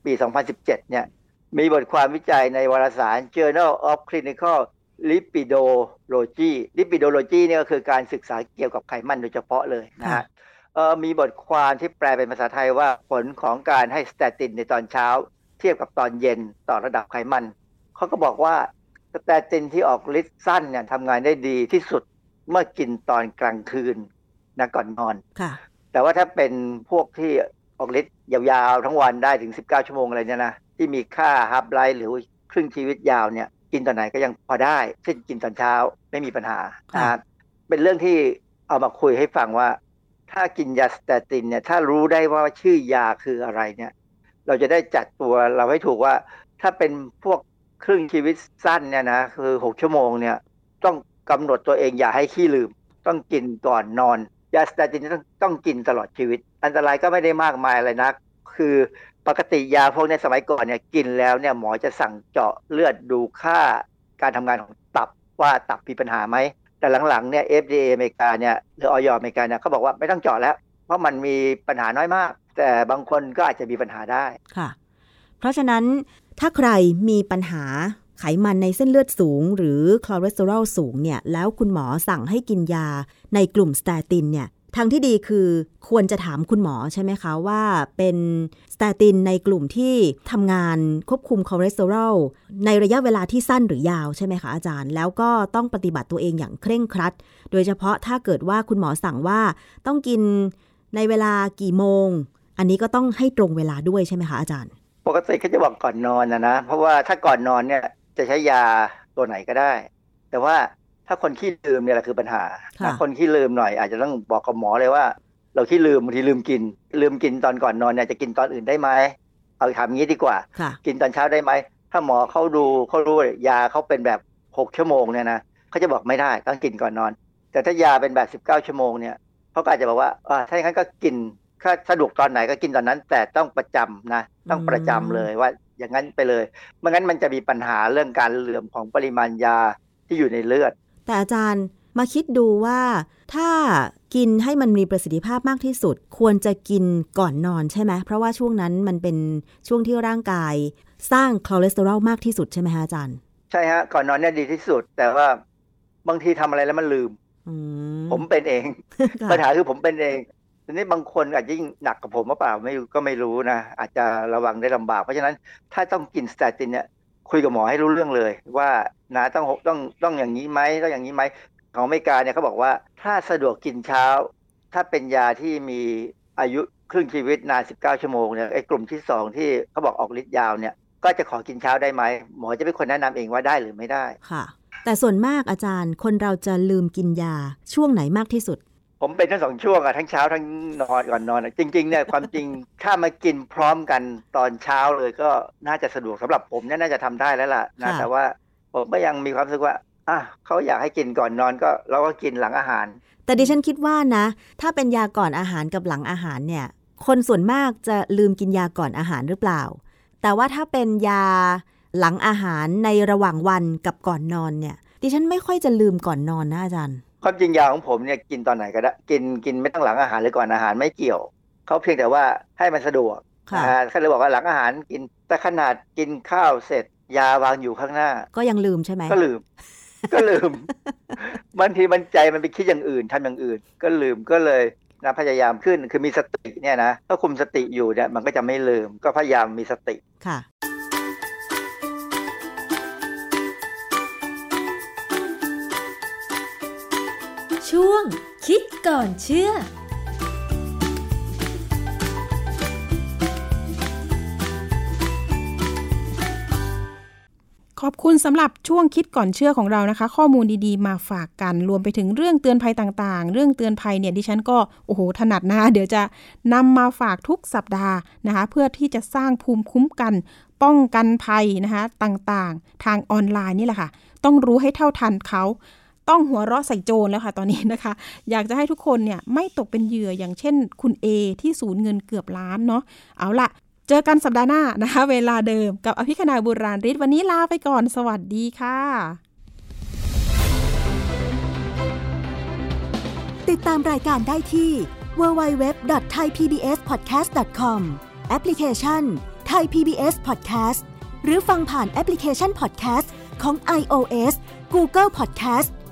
ปี 2017 เนี่ยมีบทความวิจัยในวารสาร Journal of Clinical Lipidology Lipidology เนี่ยก็คือการศึกษาเกี่ยวกับไขมันโดยเฉพาะเลยนะฮะเออมีบทความที่แปลเป็นภาษาไทยว่าผลของการให้สเตตินในตอนเช้า เทียบกับตอนเย็นต่อระดับไขมัน เขาก็บอกว่า สเตตินที่ออกฤทธิ์สั้นเนี่ยทำงานได้ดีที่สุดเมื่อกินตอนกลางคืนนะก่อนนอนค่ะ แต่ว่าถ้าเป็นพวกที่ออกฤทธิ์ยาวๆ ทั้งวันได้ถึง 19 ชั่วโมงอะไรเนี่ยนะที่มีค่า half-life หรือครึ่งชีวิตยาวเนี่ย กินตอนไหนก็ยังพอได้ เช่นกินตอนเช้าไม่มีปัญหาค่ะนะครับเป็นเรื่องที่เอามาคุยให้ฟังว่า ถ้ากินยาสเตตินเนี่ยถ้ารู้ได้ว่าชื่อยาคืออะไรเนี่ย เราจะได้จัดตัวเราให้ถูกว่า ถ้าเป็นพวก ครึ่งชีวิตสั้นเนี่ยนะคือ6ชั่วโมงเนี่ยต้องกำหนดตัวเองอย่าให้ขี้ลืม ต้องกินก่อนนอนยาสเตตินต้องต้องกินตลอดชีวิต อันตรายก็ไม่ได้มากมายอะไรนัก คือปกติยาพวกเนี้สมัยก่อนเนี่ยกินแล้วเนี่ยหมอจะสั่งเจาะเลือดดูค่าการทำงานของตับว่าตับมีปัญหาไหม แต่หลังๆเนี่ย FDA อเมริกาเนี่ยหรือออยอเมริกาเนี่ยเขาบอกว่าไม่ต้องเจาะแล้ว เพราะมันมีปัญหาน้อยมาก แต่บางคนก็อาจจะมีปัญหาได้ค่ะ เพราะฉะนั้นถ้าใครมีปัญหาไขมันในเส้นเลือดสูง หรือคอเลสเตอรอลสูงเนี่ยแล้วคุณหมอสั่งให้กินยาในกลุ่มสเตตินเนี่ยทางที่ดีคือควรจะถามคุณหมอใช่ไหมคะว่าเป็นสเตตินในกลุ่มที่ทำงานควบคุมคอเลสเตอรอลในระยะเวลาที่สั้นหรือยาวใช่ไหมคะอาจารย์ แล้วก็ต้องปฏิบัติตัวเองอย่างเคร่งครัด โดยเฉพาะถ้าเกิดว่าคุณหมอสั่งว่าต้องกินในเวลากี่โมง อันนี้ก็ต้องให้ตรงเวลาด้วยใช่ไหมคะอาจารย์ ปกติเขาจะบอกก่อนนอนนะนะ เพราะว่าถ้าก่อนนอนเนี่ยจะใช้ยาตัวไหนก็ได้ แต่ว่าถ้าคนขี้ลืมเนี่ยแหละคือปัญหาค่ะถ้าคนขี้ลืมหน่อย อาจจะต้องบอกกับหมอเลยว่า เราขี้ลืมบางทีลืมกิน ลืมกินตอนก่อนนอนเนี่ยจะกินตอนอื่นได้ไหมเอาถามงี้ดีกว่าค่ะกินตอนเช้าได้ไหม ถ้าหมอเขาดูเขารู้ว่ายาเขาเป็นแบบหกชั่วโมงเนี่ยนะเขาจะบอกไม่ได้ต้องกินก่อนนอน แต่ถ้ายาเป็นแบบสิบเก้าชั่วโมงเนี่ยเขาก็อาจจะบอกว่าอ่าถ้าอย่างนั้นก็กิน ถ้าสะดวกตอนไหนก็กินตอนนั้น แต่ต้องประจำนะต้องประจำเลยว่าอย่างนั้นไปเลยไม่งั้นมันจะมีปัญหาเรื่องการเหลื่อมของปริมาณยาที่อยู่ในเลือด แต่อาจารย์มาคิดดูว่าถ้ากินให้มันมีประสิทธิภาพมากที่สุด ควรจะกินก่อนนอนใช่ไหมเพราะว่าช่วงนั้นมันเป็นช่วงที่ร่างกาย สร้างคอเลสเตอรอลมากที่สุดใช่ไหมคะอาจารย์ ใช่ฮะก่อนนอนเนี่ยดีที่สุด แต่ว่าบางทีทำอะไรแล้วมันลืมอืผมเป็นเองค่ะปัญหาคือผมเป็นเอง ทีนี้บางคนอาจจะยิ่งหนักกับผมหรือเปล่าไม่ก็ไม่รู้นะอาจจะระวังได้ลำบาก เพราะฉะนั้นถ้าต้องกินสเตตินเนี่ยคุยกับหมอให้รู้เรื่องเลย ว่านะต้องต้องต้องอย่างนี้ไหมต้องอย่างนี้ไหมของอเมริกาเนี่ยเขาบอกว่าถ้าสะดวกกินเช้า ถ้าเป็นยาที่มีอายุครึ่งชีวิตนาน 19 ชั่วโมงเนี่ยไอ้กลุ่มที่สองที่เขาบอกออกฤทธิ์ยาวเนี่ยก็จะขอกินเช้าได้ไหมหมอจะเป็นคนแนะนำเองว่าได้หรือไม่ได้ค่ะ แต่ส่วนมากอาจารย์คนเราจะลืมกินยาช่วงไหนมากที่สุด ผมเป็นทั้งสองช่วงอะทั้งเช้าทั้งนอนก่อนนอนอะจริงๆเนี่ยความจริงถ้ามากินพร้อมกันตอนเช้าเลยก็น่าจะสะดวกสำหรับผมเนี่ยน่าจะทำได้แล้วล่ะนะค่ะ แต่ว่าผมก็ยังมีความรู้สึกว่าอะเขาอยากให้กินก่อนนอนก็เราก็กินหลังอาหาร แต่ดิฉันคิดว่านะ ถ้าเป็นยาก่อนอาหารกับหลังอาหารเนี่ย คนส่วนมากจะลืมกินยาก่อนอาหารหรือเปล่า แต่ว่าถ้าเป็นยาหลังอาหารในระหว่างวันกับก่อนนอนเนี่ย ดิฉันไม่ค่อยจะลืมก่อนนอนนะอาจารย์ ความจริงยาของผมเนี่ยกินตอนไหนก็ได้กินกินไม่ต้องหลังอาหารหรือก่อนอาหารไม่เกี่ยวเขาเพียงแต่ว่าให้มันสะดวกค่ะอ่าเขาเลยบอกว่าหลังอาหารกินแต่ขนาดกินข้าวเสร็จยาวางอยู่ข้างหน้า ก็ยังลืมใช่ไหมก็ลืม ก็ลืมบางทีมันใจมันไปคิดอย่างอื่นทำอย่างอื่น ก็ลืมก็เลยนะพยายามขึ้นคือมีสติเนี่ยนะถ้าคุมสติอยู่เนี่ยมันก็จะไม่ลืมก็พยายามมีสติค่ะ ช่วง คิดก่อนเชื่อขอบคุณสำหรับช่วงคิดก่อนเชื่อของเรานะคะ ข้อมูลดีๆมาฝากกัน รวมไปถึงเรื่องเตือนภัยต่างๆ เรื่องเตือนภัยเนี่ยดิฉันก็โอ้โหถนัดนะเดี๋ยวจะนำมาฝากทุกสัปดาห์นะคะ เพื่อที่จะสร้างภูมิคุ้มกัน ป้องกันภัยนะคะ ต่างๆ ทางออนไลน์นี่แหละค่ะ ต้องรู้ให้เท่าทันเขา ต้องหัวเราะใส่โจรแล้วค่ะตอนนี้นะคะ อยากจะให้ทุกคนเนี่ยไม่ตกเป็นเหยื่ออย่างเช่น คุณ A ที่สูญเงินเกือบล้านเนาะเอาละเจอกันสัปดาห์หน้านะคะ เวลาเดิมกับอภิคณาบุราริศวันนี้ลาไปก่อนสวัสดีค่ะ ติดตามรายการได้ที่ www.thaipbspodcast.com แอปพลิเคชัน Thai PBS Podcast หรือฟังผ่านแอปพลิเคชัน Podcast ของ iOS Google Podcast